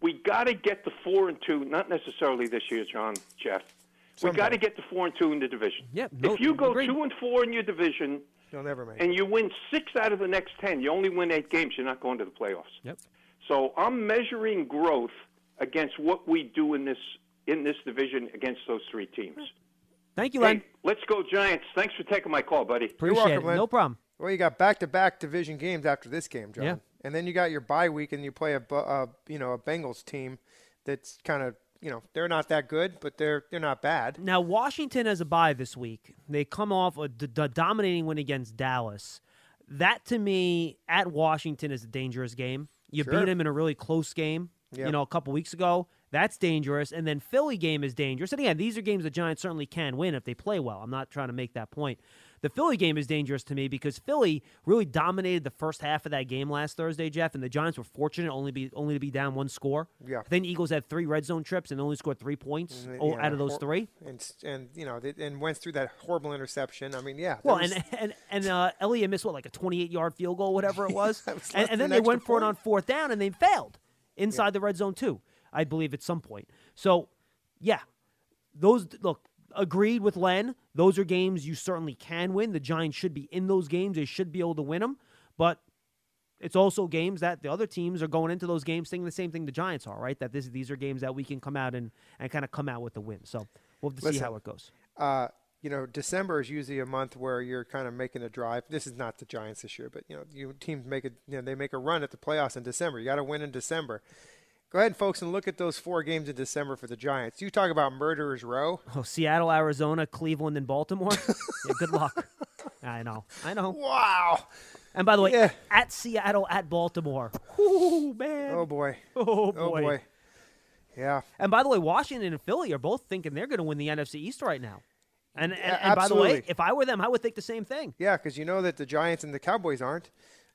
We got to get to four and two, not necessarily this year, John, Jeff. We got to get to four and two in the division. Yep, no- if you go agreed. two and four in your division, You'll never make. and you win six out of the next ten, you only win eight games. You're not going to the playoffs. Yep. So I'm measuring growth against what we do in this in this division against those three teams. Thank you, Len. Hey, let's go Giants! Thanks for taking my call, buddy. Appreciate welcome, it. Len. No problem. Well, you got back-to-back division games after this game, John. Yeah. And then you got your bye week, and you play a, uh, you know, a Bengals team that's kind of, you know, they're not that good, but they're they're not bad. Now Washington has a bye this week. They come off a d- d- dominating win against Dallas. That to me at Washington is a dangerous game. You Sure. beat them in a really close game, Yep. you know, a couple weeks ago. That's dangerous. And then Philly game is dangerous. And again, these are games the Giants certainly can win if they play well. I'm not trying to make that point. The Philly game is dangerous to me because Philly really dominated the first half of that game last Thursday, Jeff, and the Giants were fortunate only be only to be down one score. Yeah. Then Eagles had three red zone trips and only scored three points And, you know, out of those three. And and you know, and went through that horrible interception. I mean, yeah. Well, was- and and and uh, Elliott missed what like a 28 yard field goal, whatever it [laughs] was, was and, and then they went for it on fourth down and they failed inside the red zone too, I believe at some point. So, yeah, those look agreed with Len. Those are games you certainly can win. The Giants should be in those games. They should be able to win them, but. It's also games that the other teams are going into those games thinking the same thing the Giants are, right? That this these are games that we can come out and, and kind of come out with the win. So we'll have to see how it goes. uh, you know, December is usually a month where you're kind of making a drive. This is not the Giants this year, but you know, you teams make a you know they make a run at the playoffs in December. You got to win in December. Go ahead, folks, and look at those four games in December for the Giants. You talk about murderers row. Oh, Seattle, Arizona, Cleveland, and Baltimore. yeah, good luck. [laughs] I know. I know. Wow. And by the way, Yeah. at Seattle, at Baltimore. Oh man. Oh boy. Oh, oh boy. Oh boy. Yeah. And by the way, Washington and Philly are both thinking they're going to win the NFC East right now. And, and, Yeah, and by the way, if I were them, I would think the same thing. Yeah, because you know that the Giants and the Cowboys aren't.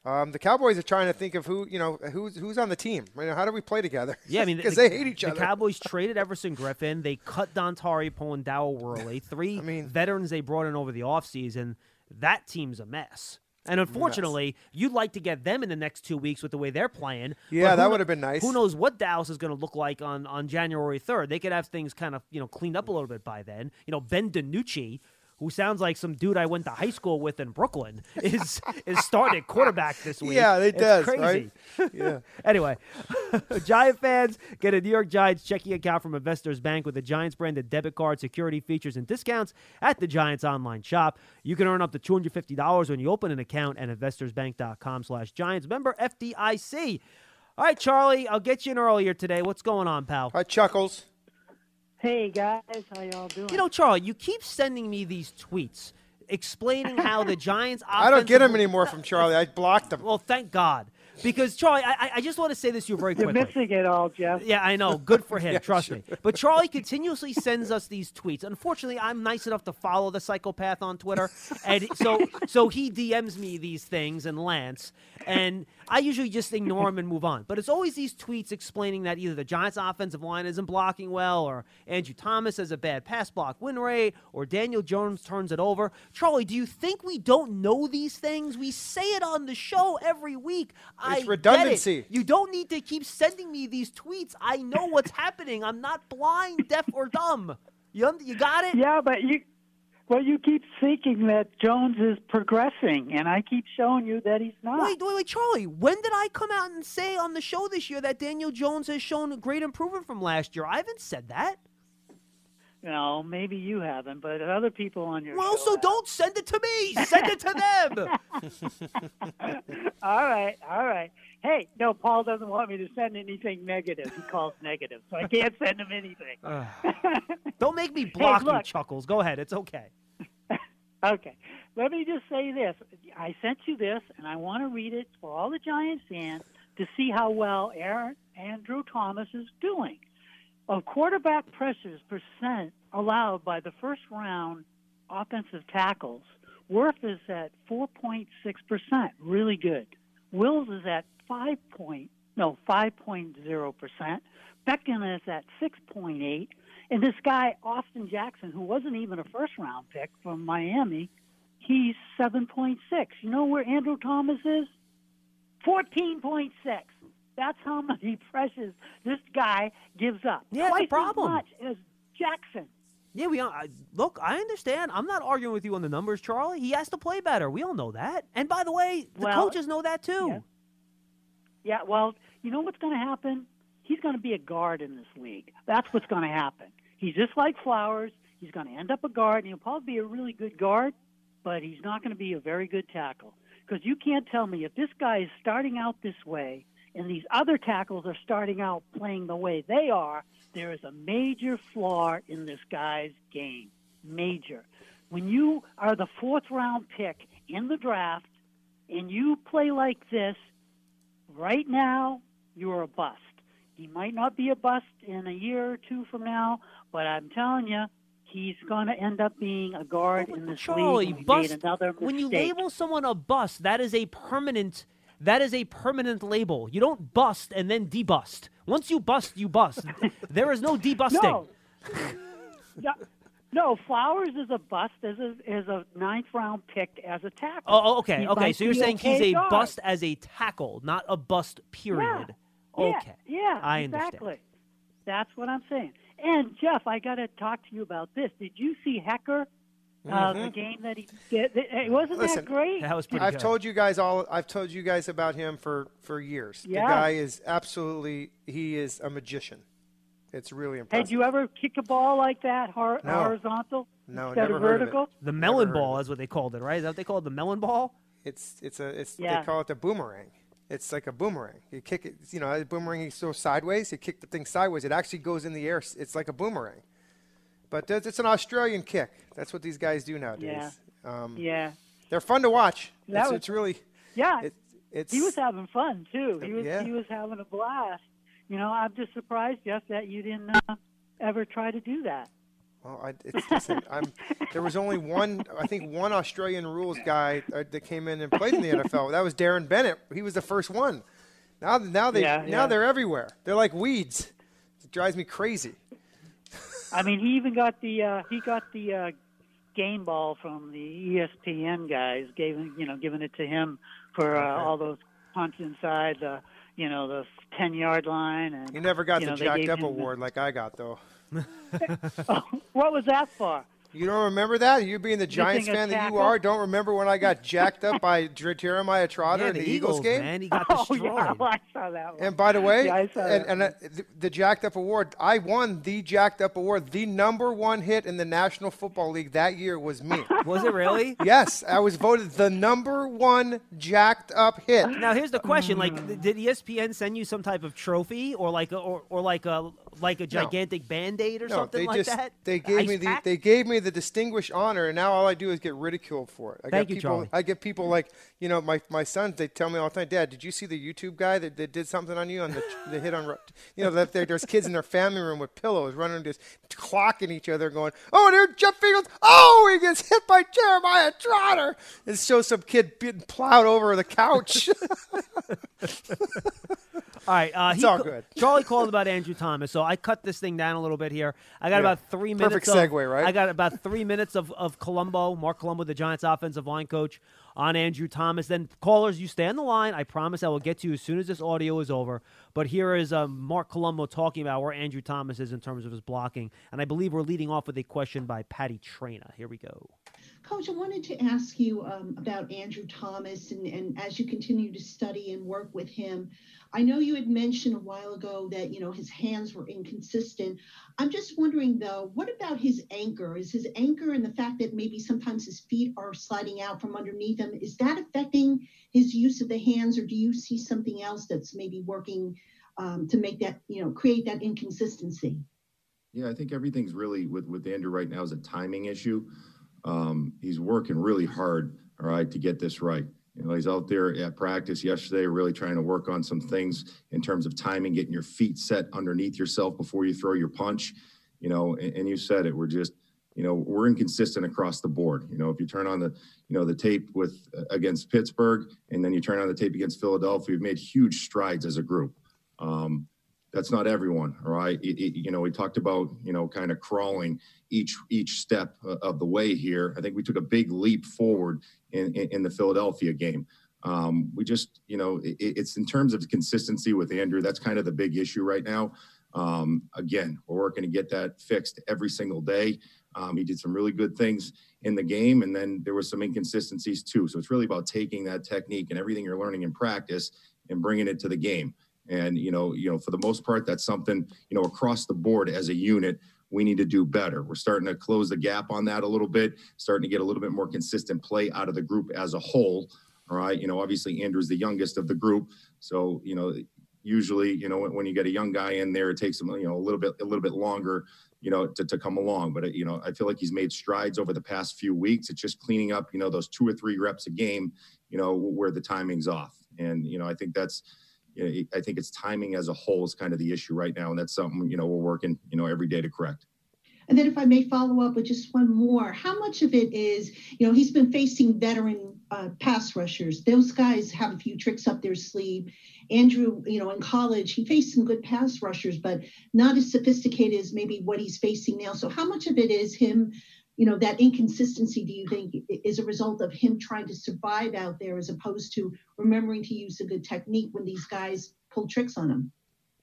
Um, the Cowboys are trying to think of who you know who's who's on the team. You know, how do we play together? Yeah, I mean, [laughs] because the- they hate each the other. The Cowboys [laughs] traded Everson Griffen. They cut Dontari Poe and Daryl Worley. [laughs] Three veterans they brought in over the offseason. That team's a mess. And unfortunately, you'd like to get them in the next two weeks with the way they're playing. Yeah, that would've been nice. Who knows what Dallas is going to look like on, on January 3rd? They could have things kind of you know cleaned up a little bit by then. You know, Ben DiNucci, who sounds like some dude I went to high school with in Brooklyn, [laughs] is is starting at quarterback this week. Yeah, it It's does, Crazy. right? Yeah. [laughs] anyway, [laughs] Giant fans get a New York Giants checking account from Investors Bank with the Giants branded debit card, security features, and discounts at the Giants online shop. You can earn up to $250 when you open an account at investorsbank.com slash Giants. Member FDIC. All right, Charlie, I'll get you in earlier today. What's going on, pal? Hi, Chuckles. Hey guys, how y'all doing? You know, Charlie, you keep sending me these tweets explaining how the [laughs] Giants I don't get offensive- them anymore from Charlie. I blocked them. Well, thank God. Because Charlie, I, I- I just want to say this to you very You're quickly. missing it all, Jeff. Yeah, I know. Good for him. [laughs] Yeah, trust sure. me. But Charlie continuously sends us these tweets. Unfortunately, I'm nice enough to follow the psychopath on Twitter, and so so he DMs me these things and Lance, and I usually just ignore him and move on. But it's always these tweets explaining that either the Giants' offensive line isn't blocking well, or Andrew Thomas has a bad pass block win rate, or Daniel Jones turns it over. Charlie, do you think we don't know these things? We say it on the show every week. I get it. redundancy. You don't need to keep sending me these tweets. I know what's [laughs] happening. I'm not blind, deaf, or dumb. You, you got it? Yeah, but you. But you keep thinking that Jones is progressing, and I keep showing you that he's not. Wait, wait, wait, Charlie. When did I come out and say on the show this year that Daniel Jones has shown great improvement from last year? I haven't said that. No, maybe you haven't, but other people on your Well, show so have. don't send it to me. Send it to them. [laughs] [laughs] all right, all right. Hey, no, Paul doesn't want me to send anything negative. He calls negative, so I can't send him anything. [laughs] don't make me block you, look. Chuckles. Go ahead. It's okay. Okay. Let me just say this. I sent you this, and I want to read it for all the Giants fans to see how well Aaron Andrew Thomas is doing. Of quarterback pressures percent allowed by the first round offensive tackles, Wirfs is at 4.6%, really good. Wills is at 5 point, no, 5.0%. Becton is at 6.8. And this guy, Austin Jackson, who wasn't even a first round pick from Miami, he's 7.6. You know where Andrew Thomas is? 14.6. That's how many [laughs] pressures this guy gives up. Yeah, Twice problem. as much as Jackson. Yeah, we I, look. I understand. I'm not arguing with you on the numbers, Charlie. He has to play better. We all know that. And by the way, the Well, coaches know that too. yeah. Yeah, well, you know what's going to happen? He's going to be a guard in this league. That's what's going to happen. He's just like Flowers. He's going to end up a guard, and he'll probably be a really good guard, but he's not going to be a very good tackle. Because you can't tell me if this guy is starting out this way and these other tackles are starting out playing the way they are, there is a major flaw in this guy's game. Major. When you are the fourth round pick in the draft and you play like this, right now, you're a bust. He might not be a bust in a year or two from now, but I'm telling you, he's going to end up being a guard in this Charlie, league. bust. when you label someone a bust, that is a permanent. That is a permanent label. You don't bust and then debust. Once you bust, you bust. [laughs] there is no debusting. No. no, no, Flowers is a bust as a as a ninth round pick as a tackle. Oh, oh, okay, okay. So you're saying he's a guard. bust as a tackle, not a bust. Period. Yeah, Okay. Yeah, I exactly. understand. That's what I'm saying. And Jeff, I got to talk to you about this. Did you see Hekker? Uh, the Mhm. game that he did, it wasn't Listen, that great. I've told you guys all. I've told you guys about him for for years. Yeah. The guy is absolutely. He is a magician. It's really impressive. Had you ever kick a ball like that, hor- No. horizontal No, instead never of heard of it. vertical? The melon ball is what they called it, right? Is that what they call it? The melon ball? It's it's a it's Yeah. they call it the boomerang. It's like a boomerang. You kick it. You know, a boomerang. You throw sideways. You kick the thing sideways. It actually goes in the air. It's like a boomerang. But it's an Australian kick. That's what these guys do nowadays. Um, Yeah. They're fun to watch. That It's, was- it's really. Yeah, It, it's. he was having fun too. He was Yeah. he was having a blast. You know, I'm just surprised, Jeff, that you didn't uh, ever try to do that. Well, I, it's, listen, I'm, there was only one, I think, one Australian rules guy that came in and played in the NFL. That was Darren Bennett. He was the first one. Now, now they, Yeah, now yeah. they're everywhere. They're like weeds. It drives me crazy. I mean, he even got the uh, he got the uh, game ball from the ESPN guys, gave you know, giving it to him for uh, all those punts inside the you know the ten yard line. And He never got you the know, they Jacked Up him the- Award like I got, though. [laughs] What was that for? You don't remember that? You being the Giants fan that you are, don't remember when I got jacked up by Jer- Jeremiah Trotter Yeah, in the, the Eagles, Eagles, game? man. He got [laughs] Oh destroyed. yeah, [laughs] I saw that one. And by the way, Yeah, and, and uh, the, the Jacked Up Award, I won the Jacked Up Award. The number one hit in the National Football League that year was me. Was it really? yes, I was voted the number one Jacked Up hit. Now here's the question: Like, did E ESPN send you some type of trophy, or like, a, or, or like a like a gigantic band aid or No, something they like just that? they gave Ice me the pack? they gave me the distinguished honor, and now all I do is get ridiculed for it. I Thank get you, people, Charlie. I get people like you know my my sons. They tell me all the time, Dad, did you see the YouTube guy that, that did something on you on the the hit on? Ru-" [laughs] You know that there, there's kids in their family room with pillows running just clocking each other, going, "Oh, there's Jeff Feagles! Oh, he gets hit by Jeremiah Trotter!" It shows some kid being plowed over the couch. [laughs] All right, uh, It's all good. Charlie called about Andrew Thomas, so I cut this thing down a little bit here. I got Yeah. about three minutes. Perfect of- segue, right? I got about three minutes of of Colombo, Marc Colombo, the Giants' offensive line coach, on Andrew Thomas. Then callers, you stay on the line. I promise I will get to you as soon as this audio is over. But here is uh, Marc Colombo talking about where Andrew Thomas is in terms of his blocking, and I believe we're leading off with a question by Patty Traina. Here we go. Coach, I wanted to ask you um, about Andrew Thomas and, and as you continue to study and work with him. I know you had mentioned a while ago that, you know, his hands were inconsistent. I'm just wondering though, what about his anchor? Is his anchor and the fact that maybe sometimes his feet are sliding out from underneath him, is that affecting his use of the hands or do you see something else that's maybe working um, to make that, you know, create that inconsistency? Yeah, I think everything's really with with Andrew right now is a timing issue. Um, he's working really hard, all right, to get this right. You know, he's out there at practice yesterday, really trying to work on some things in terms of timing, getting your feet set underneath yourself before you throw your punch. You know, and, and you said it. We're just, you know, we're inconsistent across the board. You know, if you turn on the, you know, the tape with uh, against Pittsburgh, and then you turn on the tape against Philadelphia, we've made huge strides as a group. Um, that's not everyone all right? It, it- you know we talked about you know kind of crawling each each step uh, of the way here. I think we took a big leap forward in in, in the philadelphia game. Um, we just you know it, it's in terms of consistency with andrew that's kind of the big issue right now. Um, again we're working to get that fixed every single day. Um, he did some really good things in the game and then there was some inconsistencies too. So it's really about taking that technique and everything you're learning in practice and bringing it to the game and you know, you know, for the most part, that's something you know across the board as a unit we need to do better. We're starting to close the gap on that a little bit, starting to get a little bit more consistent play out of the group as a whole. All right, you know, obviously Andrew's the youngest of the group, so you know, usually you know when, you get a young guy in there, it takes him you know a little bit a little bit longer you know to, to come along. But uh, you know, I feel like he's made strides over the past few weeks. It's just cleaning up you know those two or three reps a game, you know, where the timing's off, and you know, I think that's you know, I think it's timing as a whole is kind of the issue right now, and that's something you know we're working you know every day to correct. And then if I may follow up with just one more, how much of it is, you know, he's been facing veteran uh, pass rushers. Those guys have a few tricks up their sleeve. Andrew, you know, in college, he faced some good pass rushers, but not as sophisticated as maybe what he's facing now. So how much of it is him, you know, that inconsistency, do you think is a result of him trying to survive out there as opposed to remembering to use a good technique when these guys pull tricks on him?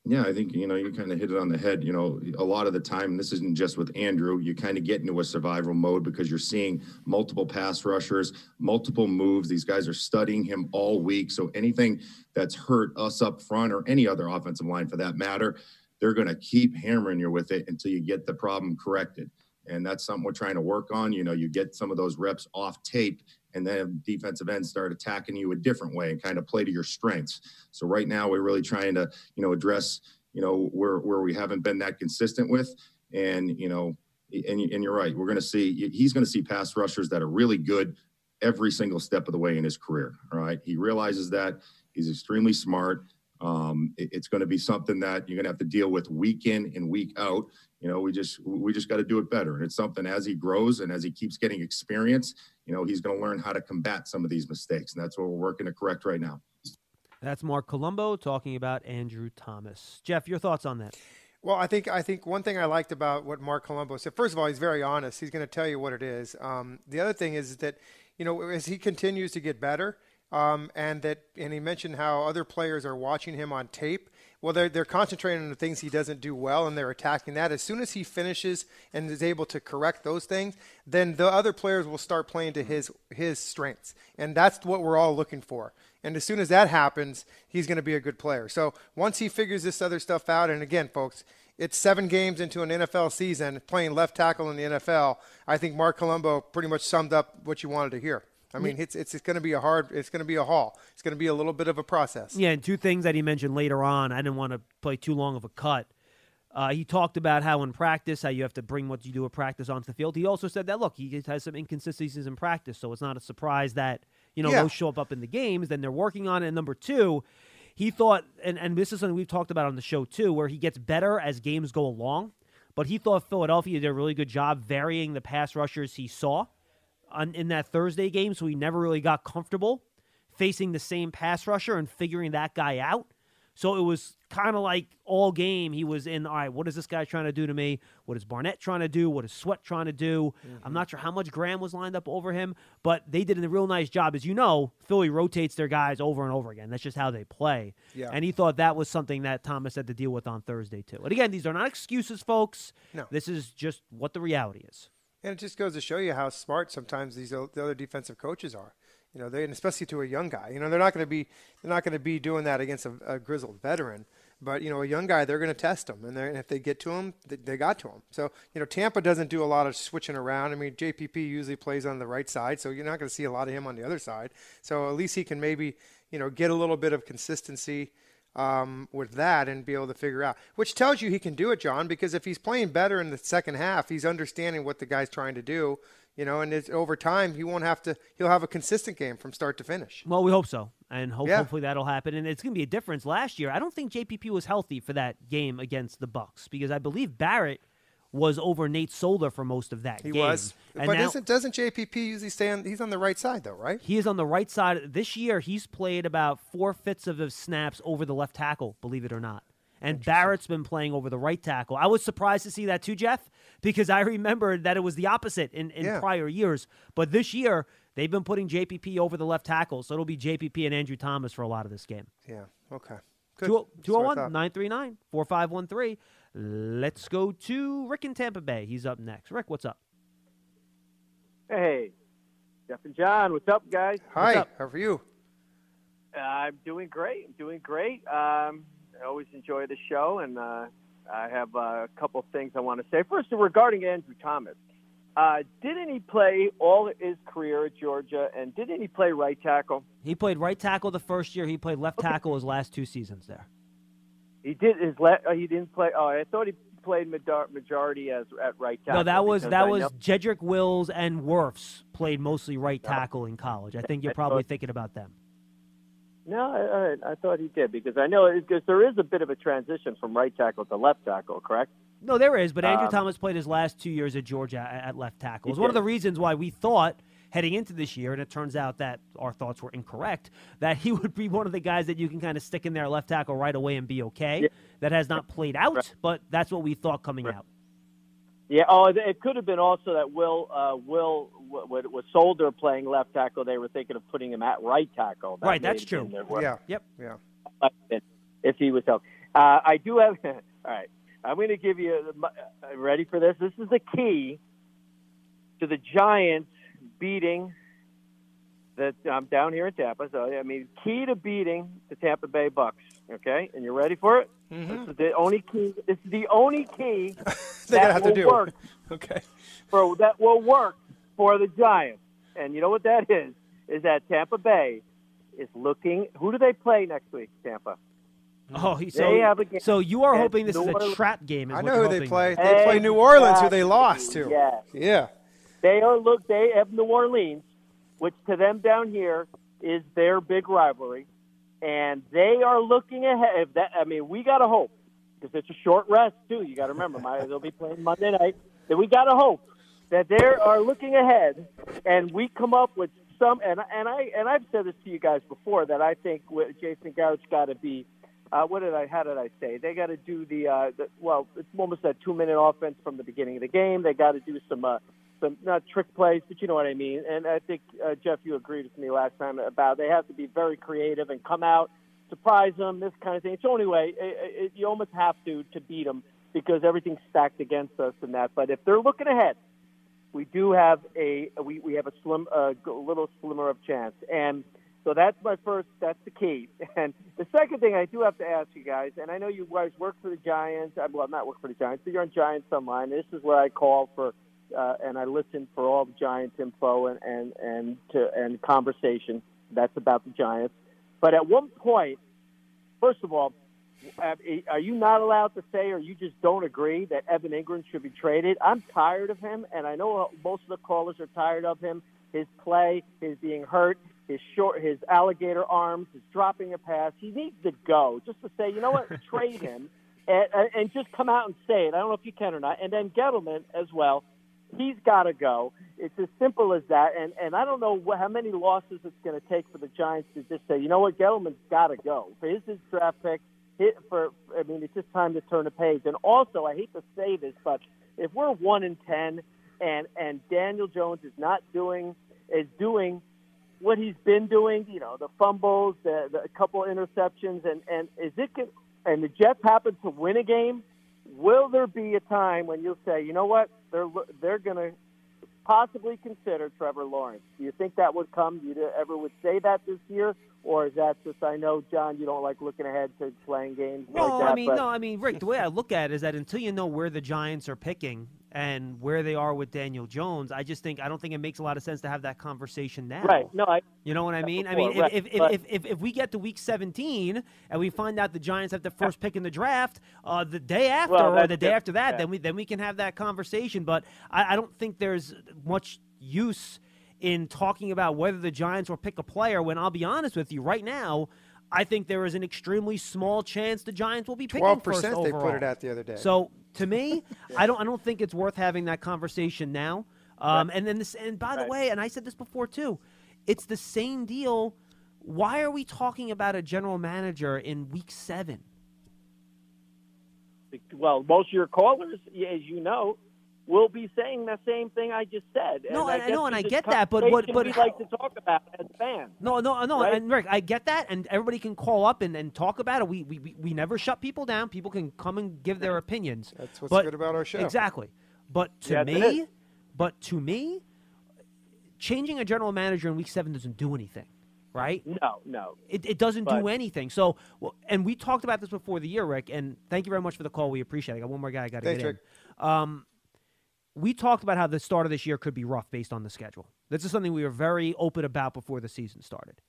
Yeah, I think you know you kind of hit it on the head. You know, a lot of the time, this isn't just with Andrew. You kind of get into a survival mode because you're seeing multiple pass rushers, multiple moves. These guys are studying him all week. So anything that's hurt us up front or any other offensive line for that matter, they're going to keep hammering you with it until you get the problem corrected. And that's something we're trying to work on. You know, you get some of those reps off tape and then defensive ends start attacking you a different way and kind of play to your strengths. So right now we're really trying to, you know, address, you know, where where we haven't been that consistent with. And, you know, and, and you're right, we're going to see he's going to see pass rushers that are really good every single step of the way in his career. All right. He realizes that he's extremely smart. Um, it- it's going to be something that you're going to have to deal with week in and week out. You know, we just we just got to do it better, and it's something as he grows and as he keeps getting experience, you know, he's going to learn how to combat some of these mistakes, and that's what we're working to correct right now. That's Marc Colombo talking about Andrew Thomas. Jeff, your thoughts on that? Well, I think I think one thing I liked about what Marc Colombo said. First of all, he's very honest. He's going to tell you what it is. Um, the other thing is that you know as he continues to get better, um, and that and he mentioned how other players are watching him on tape. Well, they're they're concentrating on the things he doesn't do well, and they're attacking that. As soon as he finishes and is able to correct those things, then the other players will start playing to his his strengths, and that's what we're all looking for. And as soon as that happens, he's going to be a good player. So once he figures this other stuff out, and again, folks, it's seven games into an NFL season playing left tackle in the NFL. I think Marc Colombo pretty much summed up what you wanted to hear. I mean, it's it's, it's going to be a hard, it's going to be a haul. It's going to be a little bit of a process. Yeah, and two things that he mentioned later on. I didn't want to play too long of a cut. Uh, he talked about how in practice, how you have to bring what you do at practice onto the field. He also said that look, he has some inconsistencies in practice, so it's not a surprise that you know Yeah. those show up up in the games. Then they're working on it. And number two, he thought, and and this is something we've talked about on the show too, where he gets better as games go along. But he thought Philadelphia did a really good job varying the pass rushers he saw on, in that Thursday game, so he never really got comfortable facing the same pass rusher and figuring that guy out. So it was kind of like all game he was in. All right, what is this guy trying to do to me? What is Barnett trying to do? What is Sweat trying to do? I'm mm-hmm. not sure how much Graham was lined up over him, but they did a real nice job. As you know, Philly rotates their guys over and over again. That's just how they play. Yeah. And he thought that was something that Thomas had to deal with on Thursday too. And again, these are not excuses, folks. No. This is just what the reality is. And it just goes to show you how smart sometimes these the other defensive coaches are. You know, they and especially to a young guy. You know, they're not going to be they're not going to be doing that against a, a grizzled veteran. But you know, a young guy, they're going to test him, and, and if they get to him, they, they got to him. So you know, Tampa doesn't do a lot of switching around. I mean, JPP usually plays on the right side, so you're not going to see a lot of him on the other side. So at least he can maybe you know get a little bit of consistency um, with that and be able to figure out, which tells you he can do it, John, because if he's playing better in the second half, he's understanding what the guy's trying to do, you know, and it's, over time he won't have to, he'll have a consistent game from start to finish. Well, we hope so, and hope, Yeah. hopefully that'll happen. And it's going to be a difference. Last year, I don't think JPP was healthy for that game against the Bucs because I believe Barrett was over Nate Solder for most of that game. He game. was, And but now- isn't, doesn't JPP usually stay on, he's on the right side though, right? He is on the right side. This year, he's played about four fifths of his snaps over the left tackle, believe it or not. And Barrett's been playing over the right tackle. I was surprised to see that too, Jeff, because I [laughs] remembered that it was the opposite in, in Yeah. prior years. But this year, they've been putting JPP over the left tackle, so it'll be JPP and Andrew Thomas for a lot of this game. Yeah, okay. Oh, Good. 20- That's what I 201 thought. 939 4513. Let's go to Rick in Tampa Bay. He's up next. Rick, what's up? Hey, Jeff and John, what's up, guys? Hi, how are you? Uh, I'm doing great. I'm doing great. Um, I always enjoy the show, and uh, I have uh, a couple things I want to say. First, regarding Andrew Thomas, uh, didn't he play all his career at Georgia, and didn't he play right tackle? He played right tackle the first year. He played left tackle his last two seasons there. He did his. Le- uh, he didn't play. Oh, I thought he played major- majority as at right tackle. No, that was that I was know- Jedrick Wills and Wirfs played mostly right tackle in college. I think you're probably thought- thinking about them. No, I, I, thought he did because I know because there is a bit of a transition from right tackle to left tackle, correct? No, there is, but Andrew Um, Thomas played his last two years at Georgia at, left tackle. He It was one of the reasons why we thought heading into this year, and it turns out that our thoughts were incorrect, that he [laughs] would be one of the guys that you can kind of stick in there left tackle right away and be okay. That has not played out, but that's what we thought coming out. Yeah. Oh, it- it could have been also that Will uh, Will w- w- was Solder playing left tackle. They were thinking of putting him at right tackle. That Right, that's true. been their work. Yeah. Yep. Yeah. If he was healthy, uh, I do have. [laughs] all right. I'm going to give you. uh, Ready for this? This is the key to the Giants beating. That I'm down here in Tampa, so I mean, key to beating the Tampa Bay Bucs. Okay, and you're ready for it? Mm-hmm. This is the only key. This is the only key [laughs] that gonna to will do. work [laughs] Okay. for that will work for the Giants. And you know what that is? Is that Tampa Bay is looking. Who do they play next week? Tampa. Oh, he, They so, have a game so you are hoping this is a Orleans. trap game. Is I know you're who they play. They play New Orleans, who they lost to. Yes. Yeah. They are look. They have New Orleans, which to them down here is their big rivalry, and they are looking ahead. That, I mean, we got to hope because it's a short rest too. You got to remember, my, they'll be playing Monday night. That we got to hope that they are looking ahead, and we come up with some. And and I and I've said this to you guys before that I think Jason Garrett's got to be. Uh, what did I? How did I say? They got to do the, uh, the. Well, it's almost that two-minute offense from the beginning of the game. They got to do some, uh, some not trick plays, but you know what I mean. And I think uh, Jeff, you agreed with me last time about they have to be very creative and come out, surprise them, this kind of thing. It's the only way. It, it, you almost have to to beat them because everything's stacked against us and that. But if they're looking ahead, we do have a we, we have a slim a little slimmer of chance and so that's my first that's the key [laughs] and the second thing i do have to ask you guys and i know you guys work for the giants I- well not work for the giants but you're on giants online this is where i call for uh, and i listen for all the giants info and and and to and conversation that's about the giants but at one point first of all are you not allowed to say, or you just don't agree that Evan Engram should be traded? I'm tired of him, and I know most of the callers are tired of him. His play, his being hurt, his short, his alligator arms, his dropping a pass. He needs to go. Just to say, you know what, trade him, [laughs] and, and just come out and say it. I don't know if you can or not. And then Gettleman as well. He's got to go. It's as simple as that. And and I don't know wh- how many losses it's going to take for the Giants to just say, you know what, Gettleman's got to go. For his, draft pick, hit for. I mean, it's just time to turn a page. And also, I hate to say this, but if we're one in ten, and and Daniel Jones is not doing is doing what he's been doing, you know, the fumbles, the, the couple interceptions, and and is it and the Jets happen to win a game, will there be a time when you'll say, you know what, they're they're going to possibly consider Trevor Lawrence? Do you think that would come? Do you ever would say that this year, or is that just? I know, John, you don't like looking ahead to playing games No, like that. I mean, but no, I mean, Rick. The way I look at it is that until you know where the Giants are picking and where they are with Daniel Jones, I just think I don't think it makes a lot of sense to have that conversation now. Right. No, I. You know what I mean? I mean, if, right, if, if, but- if, if, if we get to week 17 and we find out the Giants have the first pick in the draft, uh, the day after Well, or the day after that, yeah. then we then we can have that conversation. But I, I don't think there's much use in talking about whether the Giants will pick a player. When I'll be honest with you, right now. I think there is an extremely small chance the Giants will be picking Twelve first percent they put it at the other day. So to me, [laughs] I don't I don't think it's worth having that conversation now. Um, And then this and by the way, and I said this before too, it's the same deal. Why are we talking about a general manager in week seven? well, most of your callers, as you know, will be saying the same thing I just said. No, I and I guess know, and I get that, but what- conversation but we how- like to talk about as fans. No, no, no, Right? and Rick, I get that, and everybody can call up and, and talk about it. We, we we- we never shut people down. People can come and give their opinions. That's what's But- good about our show. Exactly. But to Yes, me, but to me, changing a general manager in week seven doesn't do anything, right? No, no. It, it doesn't But- do anything. So, well, and we talked about this before the year, Rick. And thank you very much for the call. We appreciate it. I got one more guy I got to Thanks, get in. Um, we talked about how the start of this year could be rough based on the schedule. This is something we were very open about before the season started.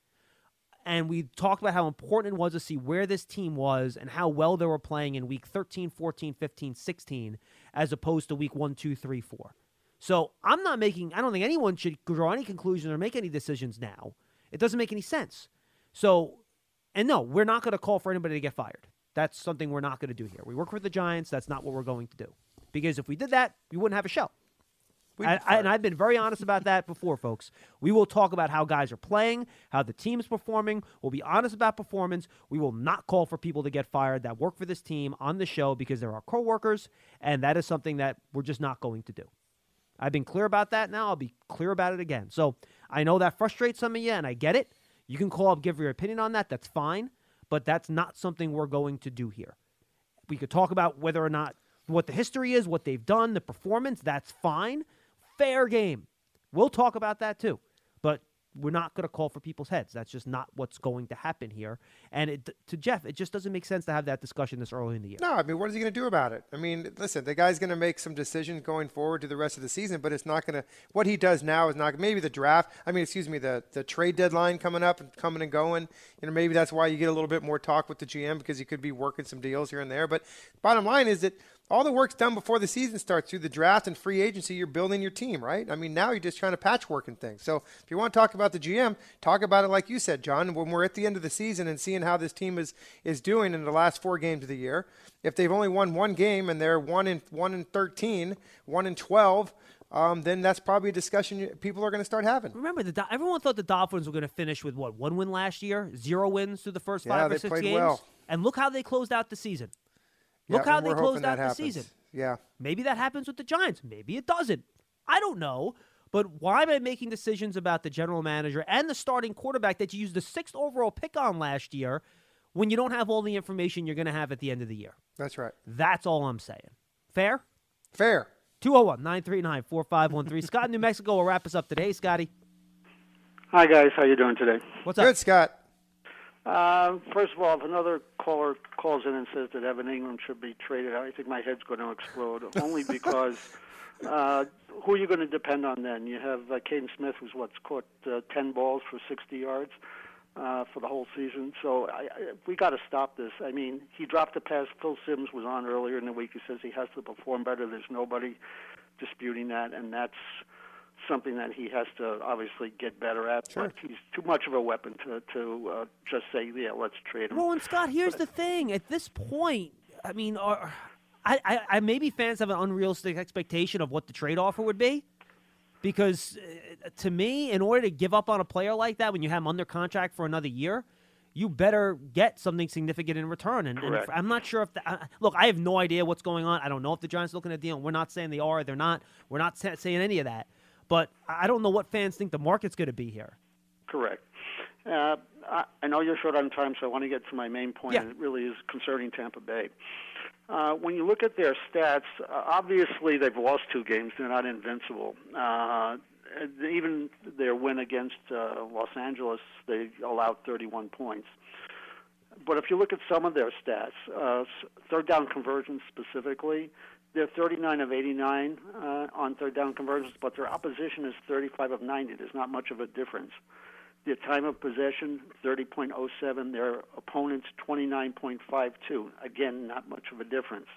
And we talked about how important it was to see where this team was and how well they were playing in week 13, 14, 15, 16, as opposed to week 1, 2, 3, 4. So I'm not making, I don't think anyone should draw any conclusions or make any decisions now. It doesn't make any sense. So, and no, we're not going to call for anybody to get fired. That's something we're not going to do here. We work for the Giants. That's not what we're going to do. Because if we did that, we wouldn't have a show. I, I, and I've been very honest about that before, folks. We will talk about how guys are playing, how the team is performing. We'll be honest about performance. We will not call for people to get fired that work for this team on the show because they're our coworkers, and that is something that we're just not going to do. I've been clear about that now. I'll be clear about it again. So I know that frustrates some of you, and I get it. You can call up, give your opinion on that. That's fine. But that's not something we're going to do here. We could talk about whether or not what the history is, what they've done, the performance. That's fine. Fair game. We'll talk about that too. But we're not going to call for people's heads. That's just not what's going to happen here. And it, to Jeff, it just doesn't make sense to have that discussion this early in the year. No, I mean, what is he going to do about it? I mean, listen, the guy's going to make some decisions going forward to the rest of the season, but it's not going to. What he does now is not maybe the draft. I mean, excuse me, the the trade deadline coming up and coming and going. You know, maybe that's why you get a little bit more talk with the GM because he could be working some deals here and there. But bottom line is that all the work's done before the season starts through the draft and free agency. You're building your team, right? I mean, now you're just trying to patchwork and things. So if you want to talk about the GM, talk about it like you said, John. When we're at the end of the season and seeing how this team is is doing in the last four games of the year, if they've only won one game and they're one in one in 13, one in 12. Um, then that's probably a discussion people are going to start having. Remember, the Do- everyone thought the Dolphins were going to finish with what one win last year, zero wins through the first Yeah, five or six games, well. and look how they closed out the season. Yeah, Look how they closed out the happens. season. Yeah. Maybe that happens with the Giants. Maybe it doesn't. I don't know. But why am I making decisions about the general manager and the starting quarterback that you used the sixth overall pick on last year when you don't have all the information you're going to have at the end of the year? That's right. That's all I'm saying. Fair? Fair. 201 939 4513. [laughs] Scott in New Mexico will wrap us up today. Scotty. Hi guys, how you doing today? What's up? Good, Scott. Uh, first of all, if another caller calls in and says that Evan Engram should be traded, I think my head's going to explode. Only because [laughs] uh, who are you going to depend on then? You have uh, Kaden Smith, who's what's caught uh, ten balls for 60 yards uh, for the whole season. So I, I, we got to stop this. I mean, he dropped a pass. Phil Simms was on earlier in the week. He says he has to perform better. There's nobody disputing that, and that's something that he has to obviously get better at. But he's too much of a weapon to to uh, just say, yeah, let's trade him. Well, and Scott, here's the thing. At this point, I mean, are, I, I, I maybe fans have an unrealistic expectation of what the trade offer would be, because uh, to me, in order to give up on a player like that when you have him under contract for another year, you better get something significant in return. And, and Correct. I'm not sure if the, uh, look, I have no idea what's going on. I don't know if the Giants are looking at a deal. We're not saying they are. They're not. We're not sa- saying any of that. But I don't know what fans think the market's going to be here. Correct. Uh, I, I know you're short on time, so I want to get to my main point, Yeah. and it really is concerning Tampa Bay. Uh, when you look at their stats, uh, obviously they've lost two games. They're not invincible. Uh, even their win against uh, Los Angeles, they allowed 31 points. But if you look at some of their stats, uh, third down conversions specifically, they're 39 of 89 uh, on third down conversions, but their opposition is 35 of 90. There's not much of a difference. Their time of possession, 30.07. Their opponents, 29.52. Again, not much of a difference.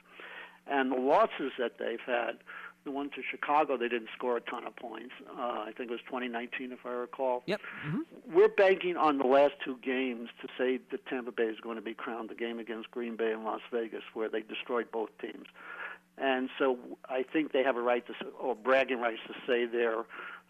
And the losses that they've had, the one to Chicago, they didn't score a ton of points. Uh, I think it was 2019, if I recall. Yep. We're banking on the last two games to say that Tampa Bay is going to be crowned the game against Green Bay and Las Vegas, where they destroyed both teams. And so I think they have a right to, or bragging rights to say they're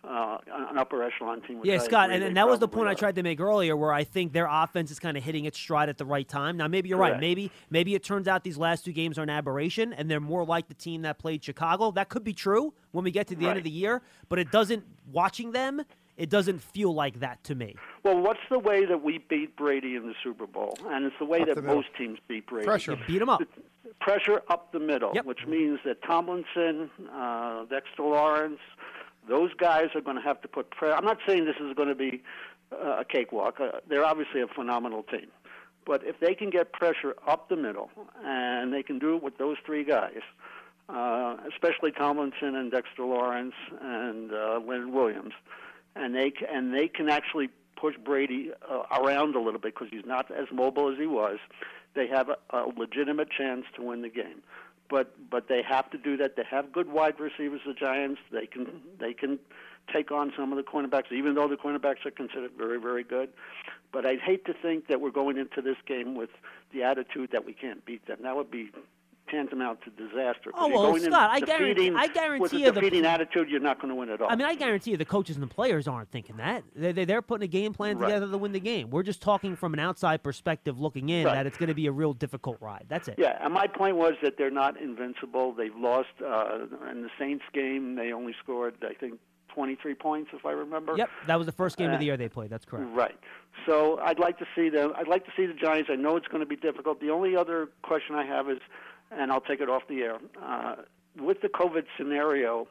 uh, an upper echelon team. Yeah, Scott, and, and that was the point I tried to make earlier, where I think their offense is kind of hitting its stride at the right time. Now, maybe you're right. Maybe maybe it turns out these last two games are an aberration, and they're more like the team that played Chicago. That could be true when we get to the end of the year, but it doesn't. Watching them, it doesn't feel like that to me. Well, what's the way that we beat Brady in the Super Bowl? And it's the way Up that the most teams beat Brady. Pressure. You beat 'em up. [laughs] Pressure up the middle, which means that Tomlinson, uh, Dexter Lawrence, those guys are going to have to put pressure. I'm not saying this is going to be uh, a cakewalk. Uh, they're obviously a phenomenal team. But if they can get pressure up the middle, and they can do it with those three guys, uh, especially Tomlinson and Dexter Lawrence and uh, Leonard Williams, and they and they can actually push Brady uh, around a little bit because he's not as mobile as he was. They have a, a legitimate chance to win the game, but but they have to do that. They have good wide receivers. The Giants they can they can take on some of the cornerbacks, even though the cornerbacks are considered very very good. But I'd hate to think that we're going into this game with the attitude that we can't beat them. That would be tantamount to disaster. Oh, well, going Scott, I guarantee- I guarantee with a you the- defeating attitude, you're not going to win at all. I mean, I guarantee you the coaches and the players aren't thinking that. They, they, they're putting a game plan Right. together to win the game. We're just talking from an outside perspective looking in Right. that it's going to be a real difficult ride. That's it. Yeah, and my point was that they're not invincible. They've lost uh, in the Saints game. They only scored, I think, 23 points, if I remember. Yep, that was the first game of the Uh, year they played. That's correct. Right. So I'd like to see them. I'd like to see the Giants. I know it's going to be difficult. The only other question I have is, and I'll take it off the air. Uh, with the COVID scenario,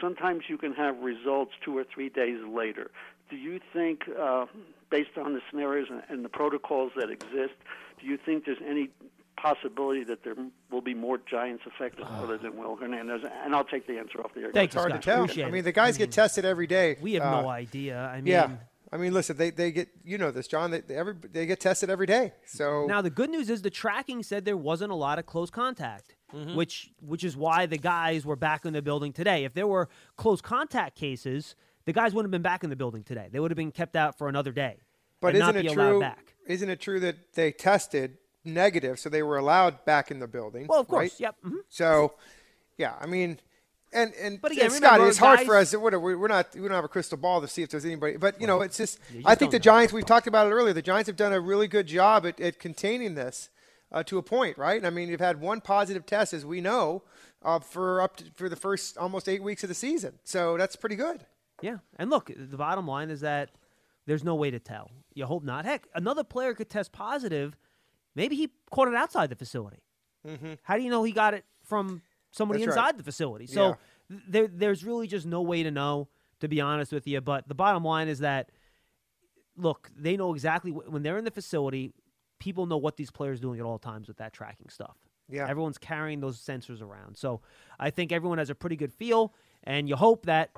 sometimes you can have results two or three days later. Do you think, uh, based on the scenarios and, and the protocols that exist, do you think there's any possibility that there will be more Giants affected other than Will Hernandez? And I'll take the answer off the air. Thank it's you, hard Scott. to tell. Appreciate I mean, the guys get tested every day. We have Uh, no idea. I mean, yeah. I mean, listen, they, they get you know this, John. They they, every, they get tested every day. So Now the good news is the tracking said there wasn't a lot of close contact, Mhm. which which is why the guys were back in the building today. If there were close contact cases, the guys wouldn't have been back in the building today. They would have been kept out for another day. But and isn't not it be allowed true? back. Isn't it true that they tested negative, so they were allowed back in the building? Well, of course, right? yep. mhm. So, yeah, I mean, and and But again, and Scott, remember, it's hard for us. We're, we're not we don't have a crystal ball to see if there's anybody. But you know, it's just you I think the don't know. Giants. We've talked about it earlier. The Giants have done a really good job at, at containing this uh, to a point, right? I mean, you've had one positive test, as we know, uh, for up to, for the first almost eight weeks of the season. So that's pretty good. Yeah, and look, the bottom line is that there's no way to tell. You hope not. Heck, another player could test positive. Maybe he caught it outside the facility. Mhm. How do you know he got it from somebody That's right. inside the facility? So Yeah. th- there, there's really just no way to know, to be honest with you. But the bottom line is that, look, they know exactly wh- when they're in the facility. People know what these players are doing at all times with that tracking stuff. Yeah. everyone's carrying those sensors around. So I think everyone has a pretty good feel, and you hope that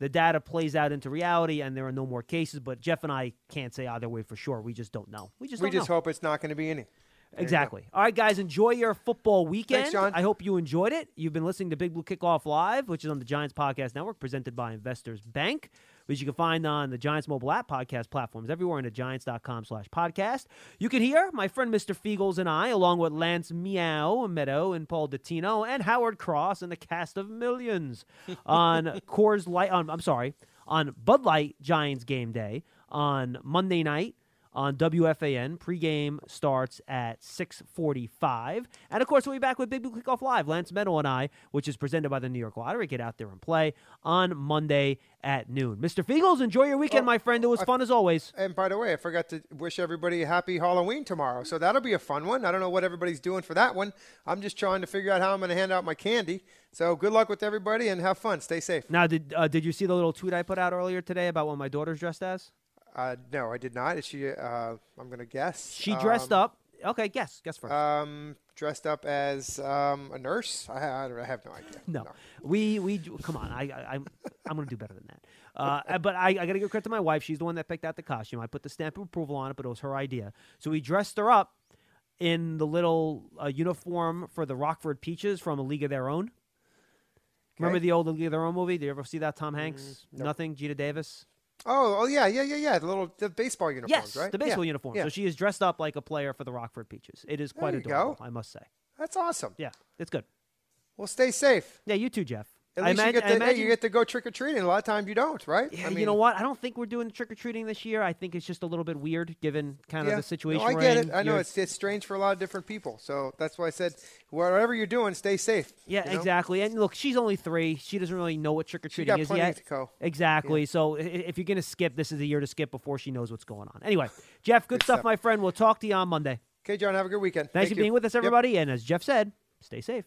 the data plays out into reality and there are no more cases. But Jeff and I can't say either way for sure. We just don't know. We just we just know. hope it's not going to be any. There. Exactly. All right, guys, enjoy your football weekend. Thanks, John. I hope you enjoyed it. You've been listening to Big Blue Kickoff Live, which is on the Giants Podcast Network, presented by Investors Bank, which you can find on the Giants mobile app podcast platforms everywhere and at giants.com slash podcast. You can hear my friend Mr. Feagles and I, along with Lance Meow Meadow and Paul Dottino and Howard Cross and the cast of Millions [laughs] on Coors Light. On, I'm sorry, on Bud Light Giants game day on Monday night on WFAN. Pregame starts at 6:45, and of course we'll be back with Big Blue Kickoff Live. Lance Meadow and I, which is presented by the New York Lottery. Get out there and play on Monday at noon. Mr. Feagles, enjoy your weekend, Oh, my friend. It was I- fun as always. And by the way, I forgot to wish everybody a happy Halloween tomorrow. So that'll be a fun one. I don't know what everybody's doing for that one. I'm just trying to figure out how I'm going to hand out my candy. So good luck with everybody and have fun. Stay safe. Now, did uh, did you see the little tweet I put out earlier today about what my daughter's dressed as? Uh, no, I did not. Is she? Uh, I'm going to guess. She dressed Um, up. Okay, guess. Guess first. Um, dressed up as um, a nurse. I, I, I have no idea. No, we we come on. I, I I'm I'm gonna do better than that. Uh, but I, I gotta give credit to my wife. She's the one that picked out the costume. I put the stamp of approval on it, but it was her idea. So we dressed her up in the little uh, uniform for the Rockford Peaches from A League of Their Own. Remember the old A League of Their Own movie? Did you ever see that? Tom Hanks. Mm, nope. Nothing. Geena Davis. Oh, oh yeah, yeah, yeah, yeah. The little the baseball uniforms, yes, right? the baseball Yeah, uniform. Yeah. So she is dressed up like a player for the Rockford Peaches. It is quite adorable, go. I must say. That's awesome. Yeah, it's good. Well, stay safe. Yeah, you too, Jeff. At I least imag- you get to hey, imagine- you get to go trick or treating. A lot of times you don't, right? Yeah, I mean, you know what? I don't think we're doing trick or treating this year. I think it's just a little bit weird given kind yeah. of the situation. No, I get in. it. I know it's it's strange for a lot of different people. So that's why I said, whatever you're doing, stay safe. Yeah, you know? exactly. And look, she's only three. She doesn't really know what trick or treating is yet. Exactly. So i- i- if you're gonna skip, this is the year to skip before she knows what's going on. Anyway, Jeff, good, Good stuff, stuff. my friend. We'll talk to you on Monday. Okay, John, have a good weekend. Thanks Thank for you. being with us, Yep. everybody. And as Jeff said, stay safe.